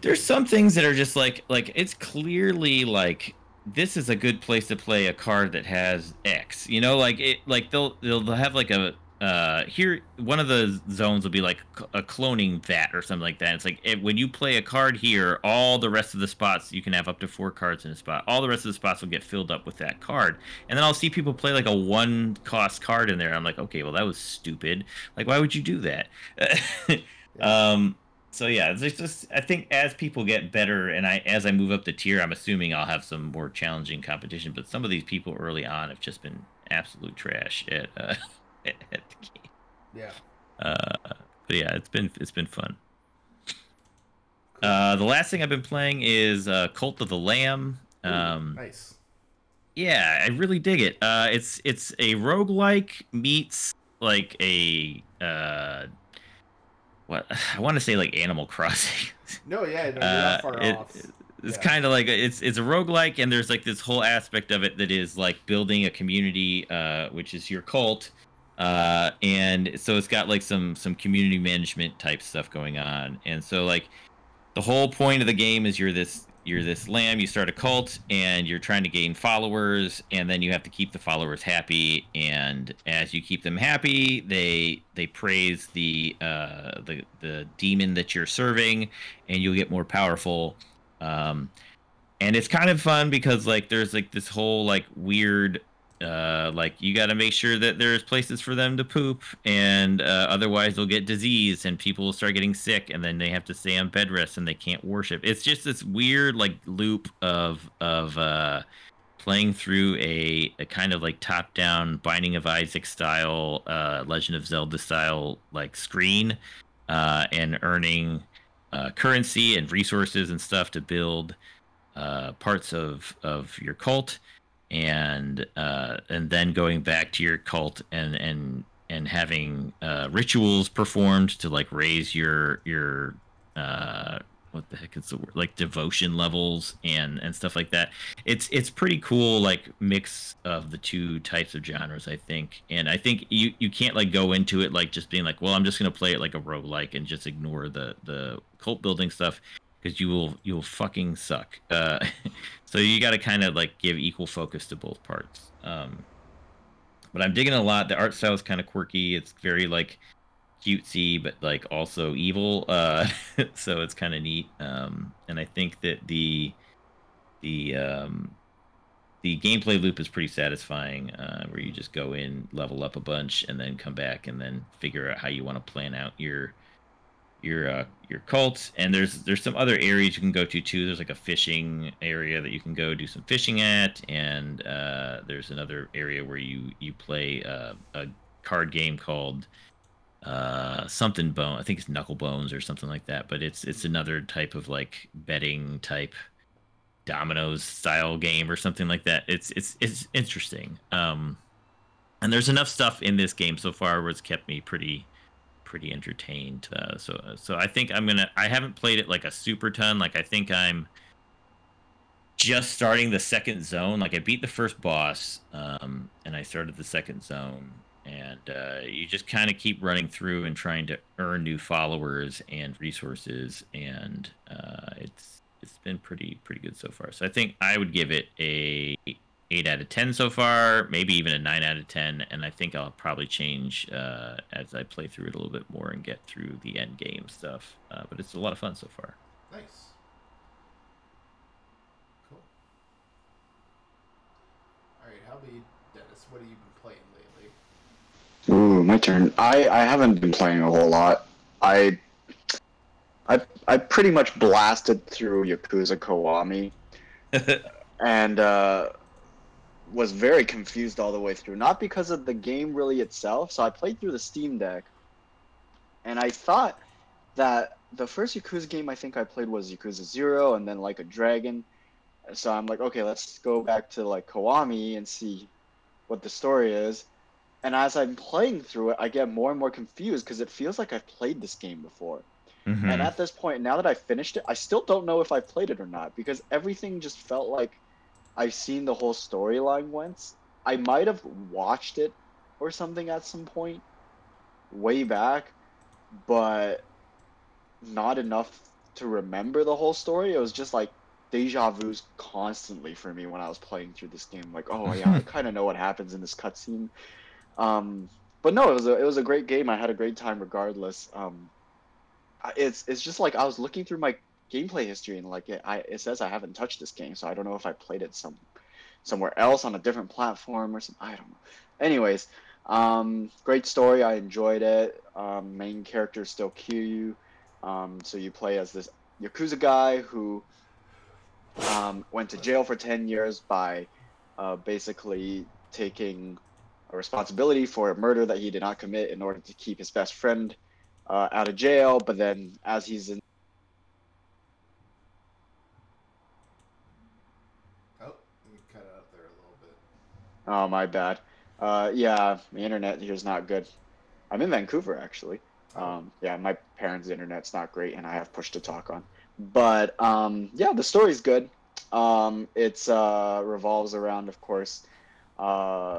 There's some things that are just like like it's clearly like this is a good place to play a card that has X. You know, like it like they'll they'll, they'll have like a uh here one of the zones will be like a cloning vat or something like that. It's like it, when you play a card here, all the rest of the spots you can have up to four cards in a spot. All the rest of the spots will get filled up with that card. And then I'll see people play like a one cost card in there. I'm like, okay, well that was stupid. Like why would you do that? um so yeah, it's just I think as people get better and I as I move up the tier, I'm assuming I'll have some more challenging competition. But some of these people early on have just been absolute trash at uh, at, at the game. yeah. Uh, but yeah, it's been it's been fun. Uh, the last thing I've been playing is uh, Cult of the Lamb. Ooh, Um, nice. yeah, I really dig it. Uh, it's it's a roguelike meets like a uh, what I want to say like Animal Crossing. No, yeah, no, you're Uh, not far it- off. it's Yeah. kind of like it's it's a roguelike and there's like this whole aspect of it that is like building a community uh which is your cult uh and so it's got like some some community management type stuff going on and so like the whole point of the game is you're this you're this lamb you start a cult and you're trying to gain followers and then you have to keep the followers happy and as you keep them happy they they praise the uh the the demon that you're serving and you'll get more powerful. Um and it's kind of fun because like there's like this whole like weird uh like you got to make sure that there's places for them to poop and uh, otherwise they'll get disease and people will start getting sick and then they have to stay on bed rest and they can't worship. It's just this weird like loop of of uh playing through a, a kind of like top down binding of isaac style uh legend of zelda style like screen uh and earning uh, currency and resources and stuff to build parts of of your cult, and uh, and then going back to your cult and and and having uh, rituals performed to like raise your your uh, what the heck is the word like devotion levels and and stuff like that. It's it's pretty cool like mix of the two types of genres i think. And i think you you can't like go into it like just being like well i'm just gonna play it like a roguelike and just ignore the the cult building stuff because you will you'll fucking suck. Uh so you got to kind of like give equal focus to both parts. Um but i'm digging a lot. The art style is kind of quirky. It's very like cutesy but like also evil. Uh so it's kind of neat. Um and i think that the the um the gameplay loop is pretty satisfying uh where you just go in level up a bunch and then come back and then figure out how you want to plan out your your uh your cult and there's there's some other areas you can go to too. There's like a fishing area that you can go do some fishing at and uh there's another area where you you play uh, a card game called uh something bone i think it's knuckle bones or something like that but it's it's another type of like betting type dominoes style game or something like that. It's it's it's interesting. Um and there's enough stuff in this game so far where it's kept me pretty pretty entertained uh, so so i think i'm gonna i haven't played it like a super ton like i think i'm just starting the second zone like i beat the first boss um and i started the second zone and uh, you just kind of keep running through and trying to earn new followers and resources and uh, it's it's been pretty pretty good so far. So i think i would give it a 8 out of 10 so far maybe even a 9 out of 10 and i think i'll probably change uh, as i play through it a little bit more and get through the end game stuff uh, but it's a lot of fun so far Nice. Cool. All right, how about you, Dennis? What have you been playing lately? Ooh, my turn. I, I haven't been playing a whole lot. I I I pretty much blasted through Yakuza Kiwami and uh, was very confused all the way through. Not because of the game really itself. So I played through the Steam Deck, and I thought that the first Yakuza game I think I played was Yakuza Zero, and then like a Dragon. So I'm like, okay, let's go back to like Kiwami and see what the story is. And as I'm playing through it, I get more and more confused because it feels like I've played this game before. Mhm. And at this point, now that I finished it, I still don't know if I've played it or not because everything just felt like I've seen the whole storyline once. I might have watched it or something at some point way back, but not enough to remember the whole story. It was just like deja vu's constantly for me when I was playing through this game. Like, oh yeah, I kind of know what happens in this cutscene. Um, but no, it was a it was a great game. I had a great time regardless. Um, it's it's just like I was looking through my gameplay history and like it, I it says I haven't touched this game, so I don't know if I played it some somewhere else on a different platform or some I don't know. Anyways, um, great story. I enjoyed it. Um, main character still Kiryu. Um, so you play as this yakuza guy who um, went to jail for ten years by uh, basically taking a responsibility for a murder that he did not commit in order to keep his best friend uh, out of jail. But then, as he's in Oh, you cut out there a little bit. Oh, my bad. Uh, yeah, the internet here's not good. I'm in Vancouver, actually. Um, yeah, my parents' internet's not great, and I have push to talk on. But um, yeah, the story's good. Um, it's uh, revolves around, of course, uh,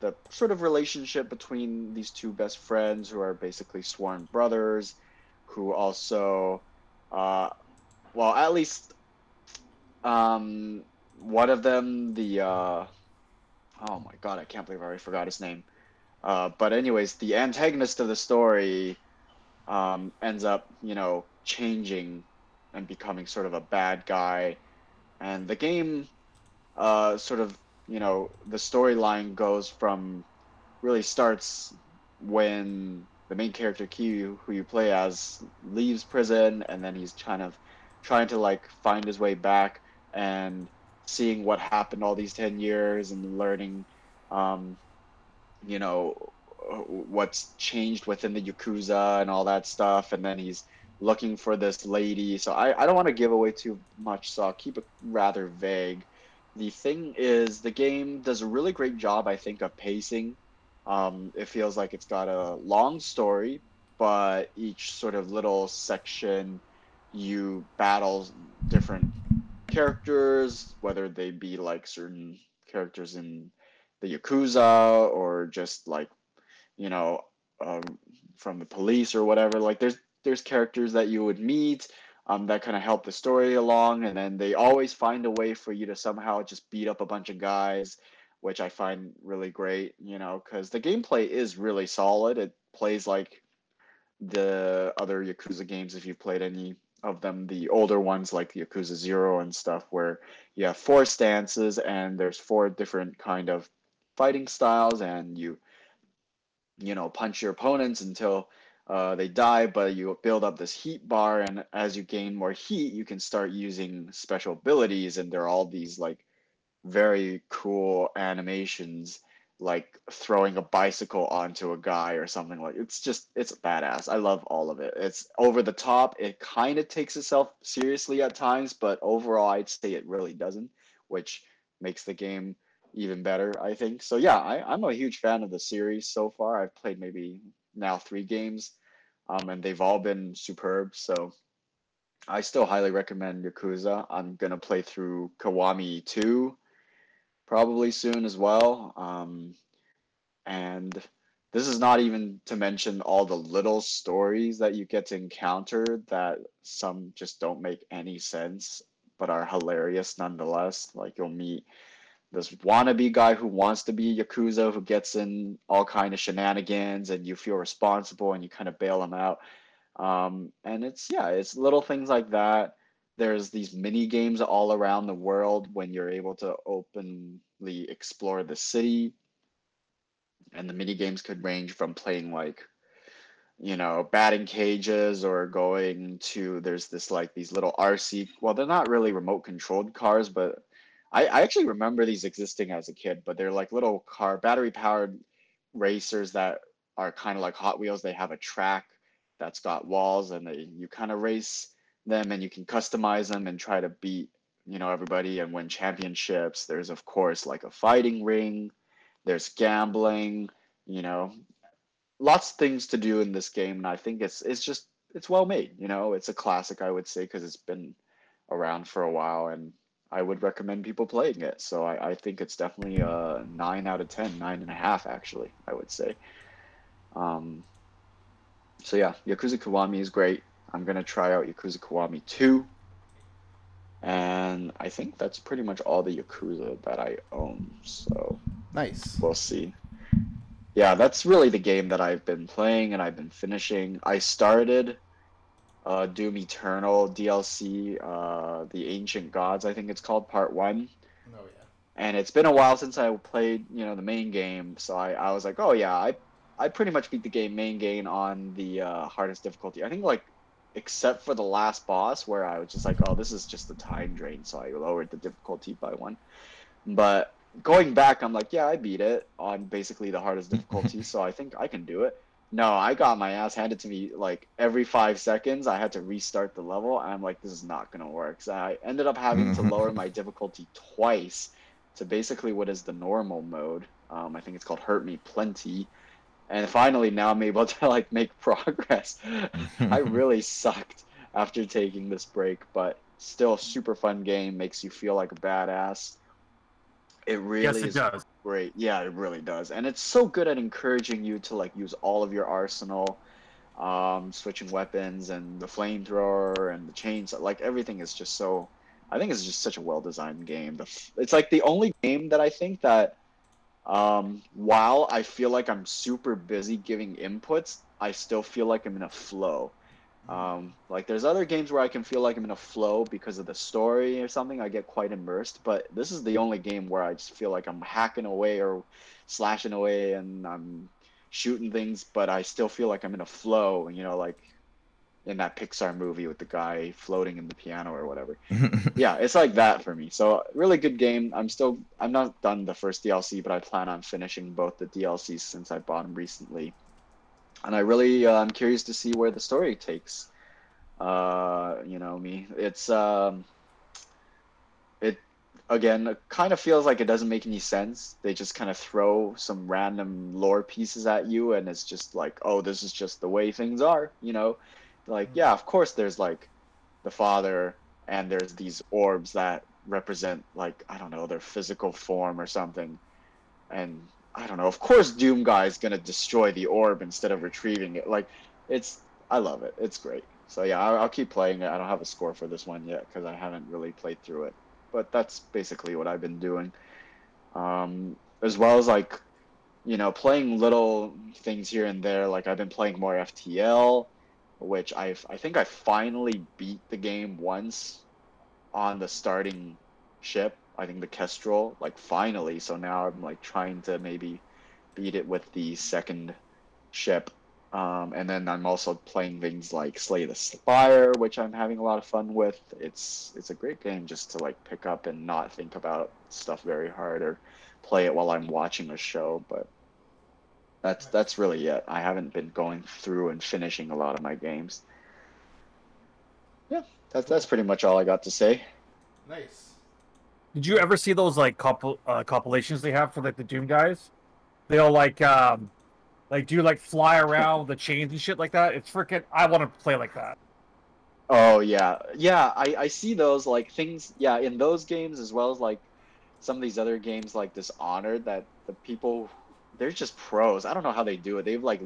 the sort of relationship between these two best friends who are basically sworn brothers, who also, uh, well, at least um, one of them, the uh, oh my god, I can't believe I already forgot his name. Uh, but anyways, the antagonist of the story um, ends up, you know, changing and becoming sort of a bad guy, and the game, uh, sort of, you know, the storyline goes from really starts when the main character Kiryu, who you play as, leaves prison, and then he's kind of trying to like find his way back and seeing what happened all these 10 years and learning um, you know what's changed within the yakuza and all that stuff and then he's looking for this lady. So I, I don't want to give away too much, so I'll keep it rather vague. The thing is, the game does a really great job, I think, of pacing. Um, it feels like it's got a long story, but each sort of little section you battle different characters, whether they be like certain characters in the Yakuza or just like, you know, um, from the police or whatever. Like there's there's characters that you would meet um, that kind of help the story along, and then they always find a way for you to somehow just beat up a bunch of guys, which I find really great. You know, because the gameplay is really solid. It plays like the other Yakuza games if you've played any of them, the older ones like the Yakuza Zero and stuff, where you have four stances and there's four different kind of fighting styles, and you you know punch your opponents until uh, they die, but you build up this heat bar, and as you gain more heat, you can start using special abilities, and there are all these like very cool animations like throwing a bicycle onto a guy or something like it's just it's badass. I love all of it. It's over the top. It kind of takes itself seriously at times but overall i'd say it really doesn't which makes the game even better i think. So yeah I, i'm a huge fan of the series so far. I've played maybe now three games um, and they've all been superb. So i still highly recommend yakuza. I'm going to play through kiwami 2 probably soon as well. Um, and this is not even to mention all the little stories that you get to encounter that some just don't make any sense but are hilarious nonetheless. Like you'll meet this wannabe guy who wants to be yakuza who gets in all kind of shenanigans and you feel responsible and you kind of bail him out um, and it's yeah it's little things like that there's these mini games all around the world when you're able to openly explore the city. And the mini games could range from playing like you know batting cages or going to there's this like these little rc well they're not really remote controlled cars but I, I actually remember these existing as a kid but they're like little car battery powered racers that are kind of like hot wheels. They have a track that's got walls and they, you kind of race them and you can customize them and try to beat you know everybody and win championships. There's of course like a fighting ring. There's gambling you know. Lots of things to do in this game and i think it's it's just it's well made you know. It's a classic i would say because it's been around for a while and i would recommend people playing it. So I, I think it's definitely a nine out of ten nine and a half actually i would say. Um so yeah yakuza kiwami is great I'm gonna try out Yakuza Kiwami 2. And I think that's pretty much all the Yakuza that I own. So Nice. we'll see. Yeah, that's really the game that I've been playing and I've been finishing. I started uh, Doom Eternal DLC, uh, The Ancient Gods, I think it's called, Part 1. Oh yeah. And it's been a while since I played, you know, the main game. So I, I was like, oh yeah, I, I pretty much beat the game main game on the uh, hardest difficulty. I think like except for the last boss where I was just like, oh, this is just a time drain, so I lowered the difficulty by one. But going back, I'm like, yeah, I beat it on basically the hardest difficulty, so I think I can do it. No, I got my ass handed to me like every five seconds. I had to restart the level, and I'm like, this is not gonna work. So I ended up having to lower my difficulty twice to basically what is the normal mode. Um, I think it's called Hurt Me Plenty and finally now i'm able to like make progress. I really sucked after taking this break but still super fun game. Makes you feel like a badass. It really yes, it is does. great. Yeah it really does. And it's so good at encouraging you to like use all of your arsenal um, switching weapons and the flamethrower and the chains like everything is just so i think it's just such a well designed game it's like the only game that i think that um, while I feel like I'm super busy giving inputs, I still feel like I'm in a flow. Um, like there's other games where I can feel like I'm in a flow because of the story or something. I get quite immersed, but this is the only game where I just feel like I'm hacking away or slashing away and I'm shooting things, but I still feel like I'm in a flow. And You know, like in that Pixar movie with the guy floating in the piano or whatever. yeah, it's like that for me. So really good game. I'm still I'm not done the first DLC, but I plan on finishing both the DLCs since I bought them recently. And I really uh, I'm curious to see where the story takes Uh, you know me. It's um, it again it kind of feels like it doesn't make any sense. They just kind of throw some random lore pieces at you, and it's just like, oh, this is just the way things are. You know, like yeah, of course there's like the father, and there's these orbs that represent like I don't know their physical form or something, and I don't know. Of course, Doom Guy is gonna destroy the orb instead of retrieving it. Like, it's I love it. It's great. So yeah, I'll, I'll keep playing it. I don't have a score for this one yet because I haven't really played through it. But that's basically what I've been doing. Um, as well as like, you know, playing little things here and there. Like I've been playing more FTL, which I I think I finally beat the game once on the starting ship. I think the Kestrel, like finally. So now I'm like trying to maybe beat it with the second ship. Um, and then I'm also playing things like Slay the Spire, which I'm having a lot of fun with. It's it's a great game just to like pick up and not think about stuff very hard or play it while I'm watching a show. But that's that's really it. I haven't been going through and finishing a lot of my games. Yeah, that's that's pretty much all I got to say. Nice. Did you ever see those like compil- uh, compilations they have for like the Doom guys? They'll like um like do like fly around the chains and shit like that. It's freaking I want to play like that. Oh yeah, yeah. I I see those like things. Yeah, in those games as well as like some of these other games like Dishonored that the people they're just pros. I don't know how they do it. They've like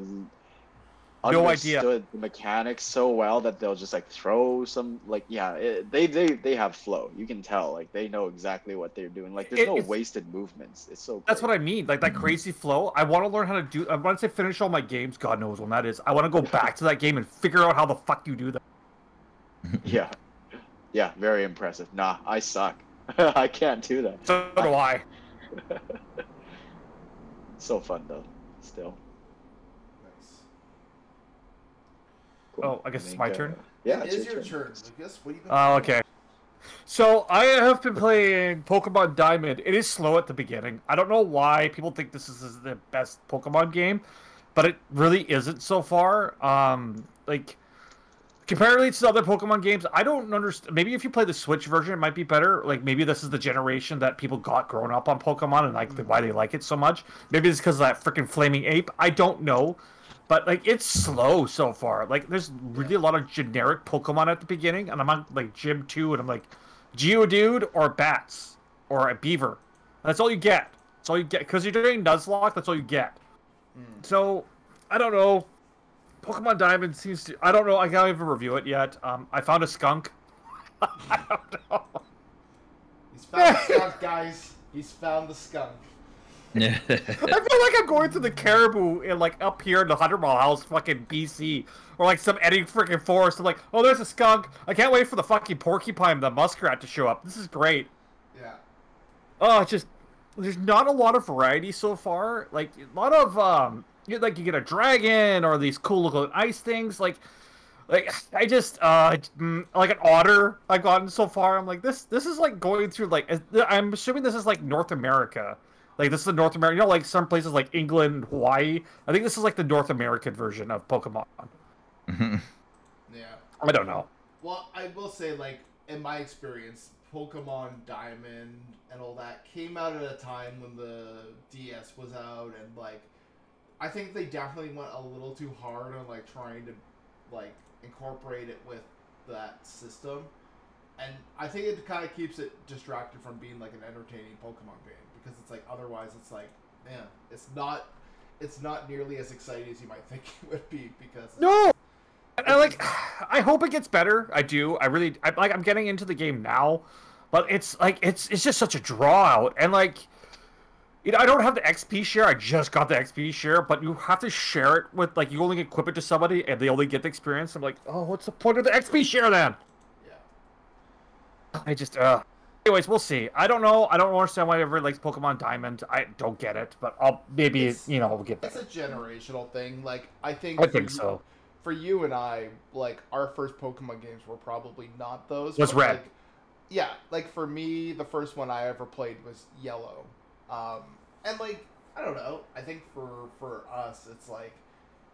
No idea. the mechanics so well that they'll just like throw some like yeah. It, they they they have flow. You can tell like they know exactly what they're doing. Like there's It- no wasted movements. It's so. That's great. what I mean. Like that crazy flow. I want to learn how to do. I want to finish all my games. God knows when that is. I want to go back to that game and figure out how the fuck you do that. Yeah, yeah. Very impressive. Nah, I suck. I can't do that. So do I. So fun though. Still. Nice. Cool. Oh, I guess it's my uh, turn? Yeah, it it's is your turn. turn, Lucas. What have you been Oh, playing? okay. So I have been playing Pokemon Diamond. It is slow at the beginning. I don't know why people think this is the best Pokemon game, but it really isn't so far. Um, like comparatively to other Pokemon games, I don't understand. Maybe if you play the Switch version, it might be better. Like maybe this is the generation that people got grown up on Pokemon and like why they like it so much. Maybe it's because of that freaking flaming ape. I don't know. But like it's slow so far. Like there's really a lot of generic Pokemon at the beginning, and I'm on like Gym two, and I'm like Geodude or Bats or a Beaver. That's all you get. That's all you get because you're doing Nuzlocke. That's all you get. Hmm. So I don't know. Pokemon Diamond seems to. I don't know. I can't even review it yet. Um, I found a skunk. I don't know. He's found the skunk, guys. He's found the skunk. I feel like I'm going to the Cariboo and like up here in the Hundred Mile House, fucking BC, or like some Eddie freaking forest. I'm like, oh, there's a skunk. I can't wait for the fucking porcupine, the muskrat to show up. This is great. Yeah. Oh, it's just there's not a lot of variety so far. Like a lot of um, you like you get a dragon or these cool looking ice things. Like, like I just uh, like an otter I've gotten so far. I'm like this. This is like going through like I'm assuming this is like North America. Like this is the North America. You know, like some places like England, Hawaii. I think this is like the North American version of Pokemon. Yeah. I don't know. Well, I will say, like, in my experience, Pokemon Diamond and all that came out at a time when the DS was out, and like, I think they definitely went a little too hard on like trying to like incorporate it with that system, and I think it kind of keeps it distracted from being like an entertaining Pokemon game because it's like otherwise it's like, man, it's not. It's not nearly as exciting as you might think it would be because No. I like. I hope it gets better. I do. I really. I like. I'm getting into the game now, but it's like it's it's just such a draw out, and like, you know, I don't have the XP share. I just got the XP share, but you have to share it with like you only equip it to somebody, and they only get the experience. I'm like, oh, what's the point of the XP share then? yeah. I just. uh Anyways, we'll see. I don't know. I don't understand why everyone likes Pokemon Diamond. I don't get it, but I'll maybe It's- you know we'll get that. It's a generational thing. Like I think. I think you- so. For you and I, like our first Pokemon games were probably not those. Was Red. Like, yeah, like for me, the first one I ever played was Yellow, um, and like I don't know. I think for for us, it's like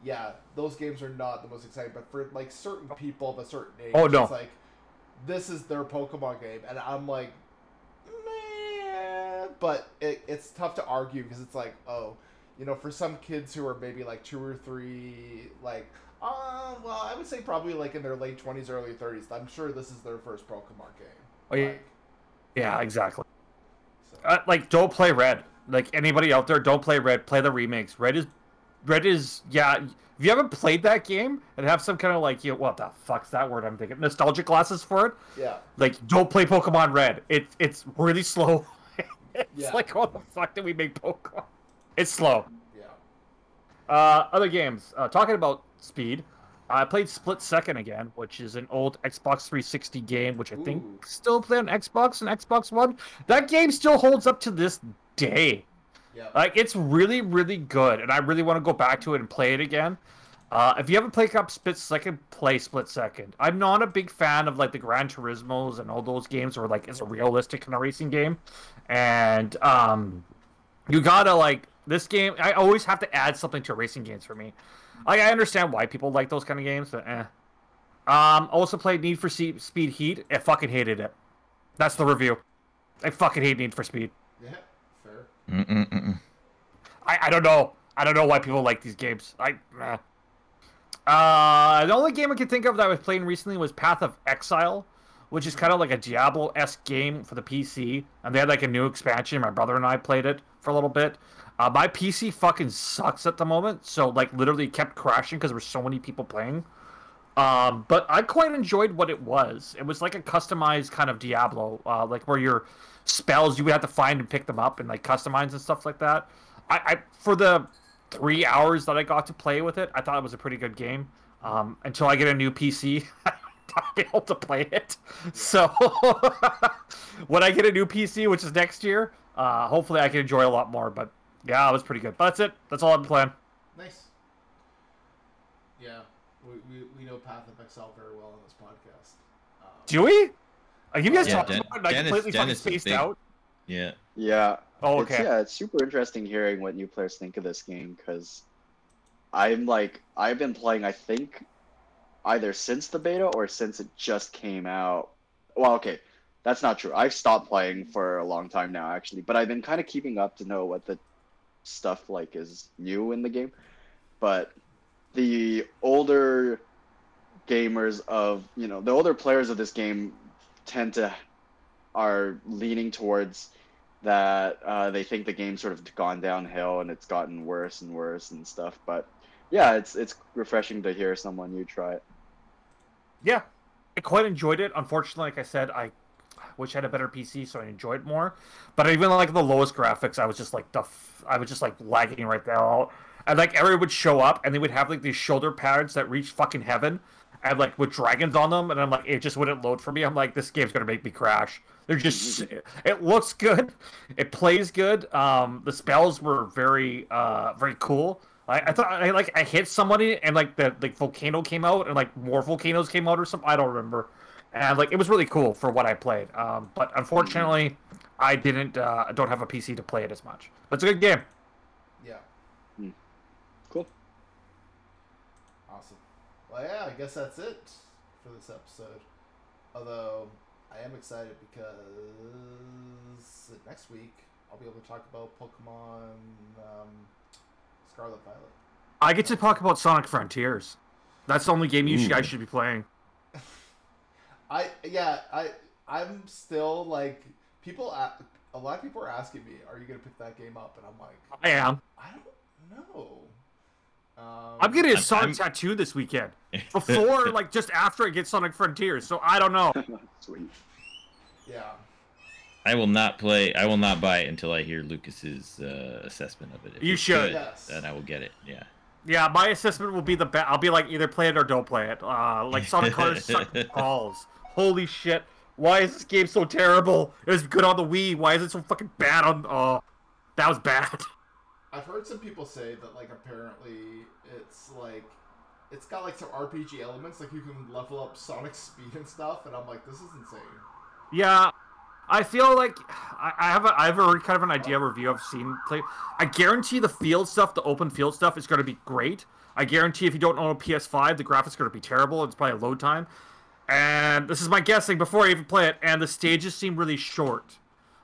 yeah, those games are not the most exciting. But for like certain people of a certain age, Oh, no. it's like this is their Pokemon game, and I'm like, meh. But it, it's tough to argue because it's like, oh, you know, for some kids who are maybe like two or three, like, uh, well, I would say probably like in their late twenties, early thirties. I'm sure this is their first Pokemon game. Oh, yeah. Like, Yeah, exactly. Uh, like, don't play Red. Like anybody out there, don't play Red. Play the remakes. Red is, Red is yeah. If you haven't played that game and have some kind of like, you know, what the fuck's that word I'm thinking? Nostalgia glasses for it. yeah. Like, don't play Pokemon Red. It it's really slow. it's Yeah. like, what the fuck did we make Pokemon? It's slow. Yeah. Uh, other games. Uh, talking about speed, I played Split Second again, which is an old Xbox 360 game, which I think still play on Xbox and Xbox One. That game still holds up to this day. Yeah. Like it's really, really good, and I really want to go back to it and play it again. Uh, if you haven't played up Split Second, play Split Second. I'm not a big fan of like the Gran Turismos and all those games where like it's a realistic kind of racing game, and um, you gotta like this game. I always have to add something to racing games for me. Like I understand why people like those kind of games, but eh. Um, also played Need for Se- Speed Heat. I fucking hated it. That's the review. I fucking hate Need for Speed. Yeah. Fair. Mm-mm-mm. I, I don't know. I don't know why people like these games. I eh. uh the only game I can think of that I was playing recently was Path of Exile, which is kind of like a Diablo esque game for the PC. And they had like a new expansion. My brother and I played it for a little bit. Uh, my PC fucking sucks at the moment, so like literally kept crashing because there were so many people playing. Um, but I quite enjoyed what it was. It was like a customized kind of Diablo, uh, like where your spells you would have to find and pick them up and like customize and stuff like that. I, I for the three hours that I got to play with it, I thought it was a pretty good game. Um, until I get a new PC, I'll be able to play it. So when I get a new PC, which is next year, uh, hopefully I can enjoy a lot more. But yeah, it was pretty good. But that's it. That's all I've been playing. Nice. Yeah. We, we, we know Path of Exile very well on this podcast. Um, Do we? Are you guys Yeah, talking Den- about it? and I Dennis- completely Dennis fucking spaced big. out. Yeah. Yeah. Oh, It's, okay. yeah, it's super interesting hearing what new players think of this game because I'm like I've been playing I think either since the beta or since it just came out. Well, okay, that's not true. I've stopped playing for a long time now actually, but I've been kind of keeping up to know what the stuff like is new in the game. But the older gamers of you know the older players of this game tend to are leaning towards that uh, they think the game's sort of gone downhill and it's gotten worse and worse and stuff. But yeah, it's it's refreshing to hear someone you try it. Yeah, I quite enjoyed it. Unfortunately, like I said, I wish I had a better PC so I enjoyed it more. But even like the lowest graphics, I was just like the f- I was just like lagging right there. And like everyone would show up and they would have like these shoulder pads that reach fucking heaven, and like with dragons on them, and I'm like it just wouldn't load for me. I'm like this game's gonna make me crash. They're just it looks good, it plays good. Um, the spells were very uh very cool. I, I thought I like I hit somebody and like the like volcano came out and like more volcanoes came out or something. I don't remember. And like it was really cool for what I played. Um, but unfortunately, I didn't. Uh, I don't have a PC to play it as much. But it's a good game. Yeah. Mm. Cool. Awesome. Well, yeah, I guess that's it for this episode. Although I am excited because next week I'll be able to talk about Pokemon um, Scarlet Violet. I get to talk about Sonic Frontiers. That's the only game you Ooh. guys should be playing. I yeah I I'm still like people. A, a lot of people are asking me, "Are you gonna pick that game up?" And I'm like, I am. I don't know. Um, I'm getting a I'm- Sonic I'm- tattoo this weekend. Before, like, just after I get Sonic Frontiers. So I don't know. Sweet. Yeah. I will not play. I will not buy it until I hear Lucas's uh, assessment of it. If You it's should. good, Yes. Then I will get it. Yeah. Yeah, my assessment will be the best. I'll be like, either play it or don't play it. Uh, like Sonic Colors suck balls. Holy shit! Why is this game so terrible? It was good on the Wii. Why is it so fucking bad on? Oh, that was bad. I've heard some people say that like apparently it's like it's got like some RPG elements, like you can level up Sonic speed and stuff, and I'm like, this is insane. Yeah, I feel like I I have a, I have a kind of an idea review I've seen play. I guarantee the field stuff, the open field stuff, is going to be great. I guarantee if you don't own a PS5, the graphics are going to be terrible. It's probably a load time. And this is my guessing before I even play it. And the stages seem really short,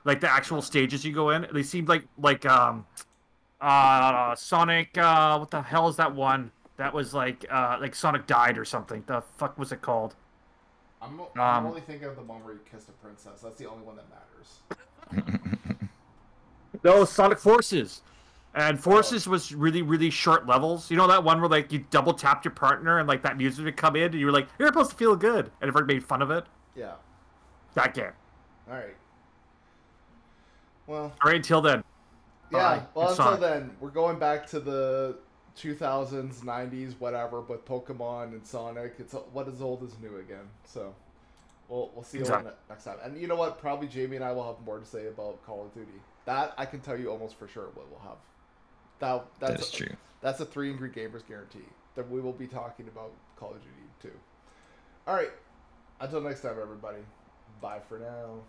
like the actual stages you go in. They seem like like um, uh, Sonic. Uh, what the hell is that one? That was like uh, like Sonic died or something. The fuck was it called? I'm, o- I'm Um, only thinking of the one where you kissed a princess. That's the only one that matters. No, Sonic Forces. And oh. Forces was really, really short levels. You know that one where like you double tapped your partner and like that music would come in and you were like, You're supposed to feel good and everybody made fun of it? Yeah. That game. All right. Well, Alright, until then. yeah. Bye. Well, until then, we're going back to the 2000s, 90s, whatever. But Pokemon and Sonic, it's what is old is new again. So, we'll we'll see you Exactly. on next time. And you know what? Probably Jamie and I will have more to say about Call of Duty. That I can tell you almost for sure what we'll have. That that's That's true. That's a three angry gamers guarantee that we will be talking about Call of Duty too. All right. Until next time, everybody. Bye for now.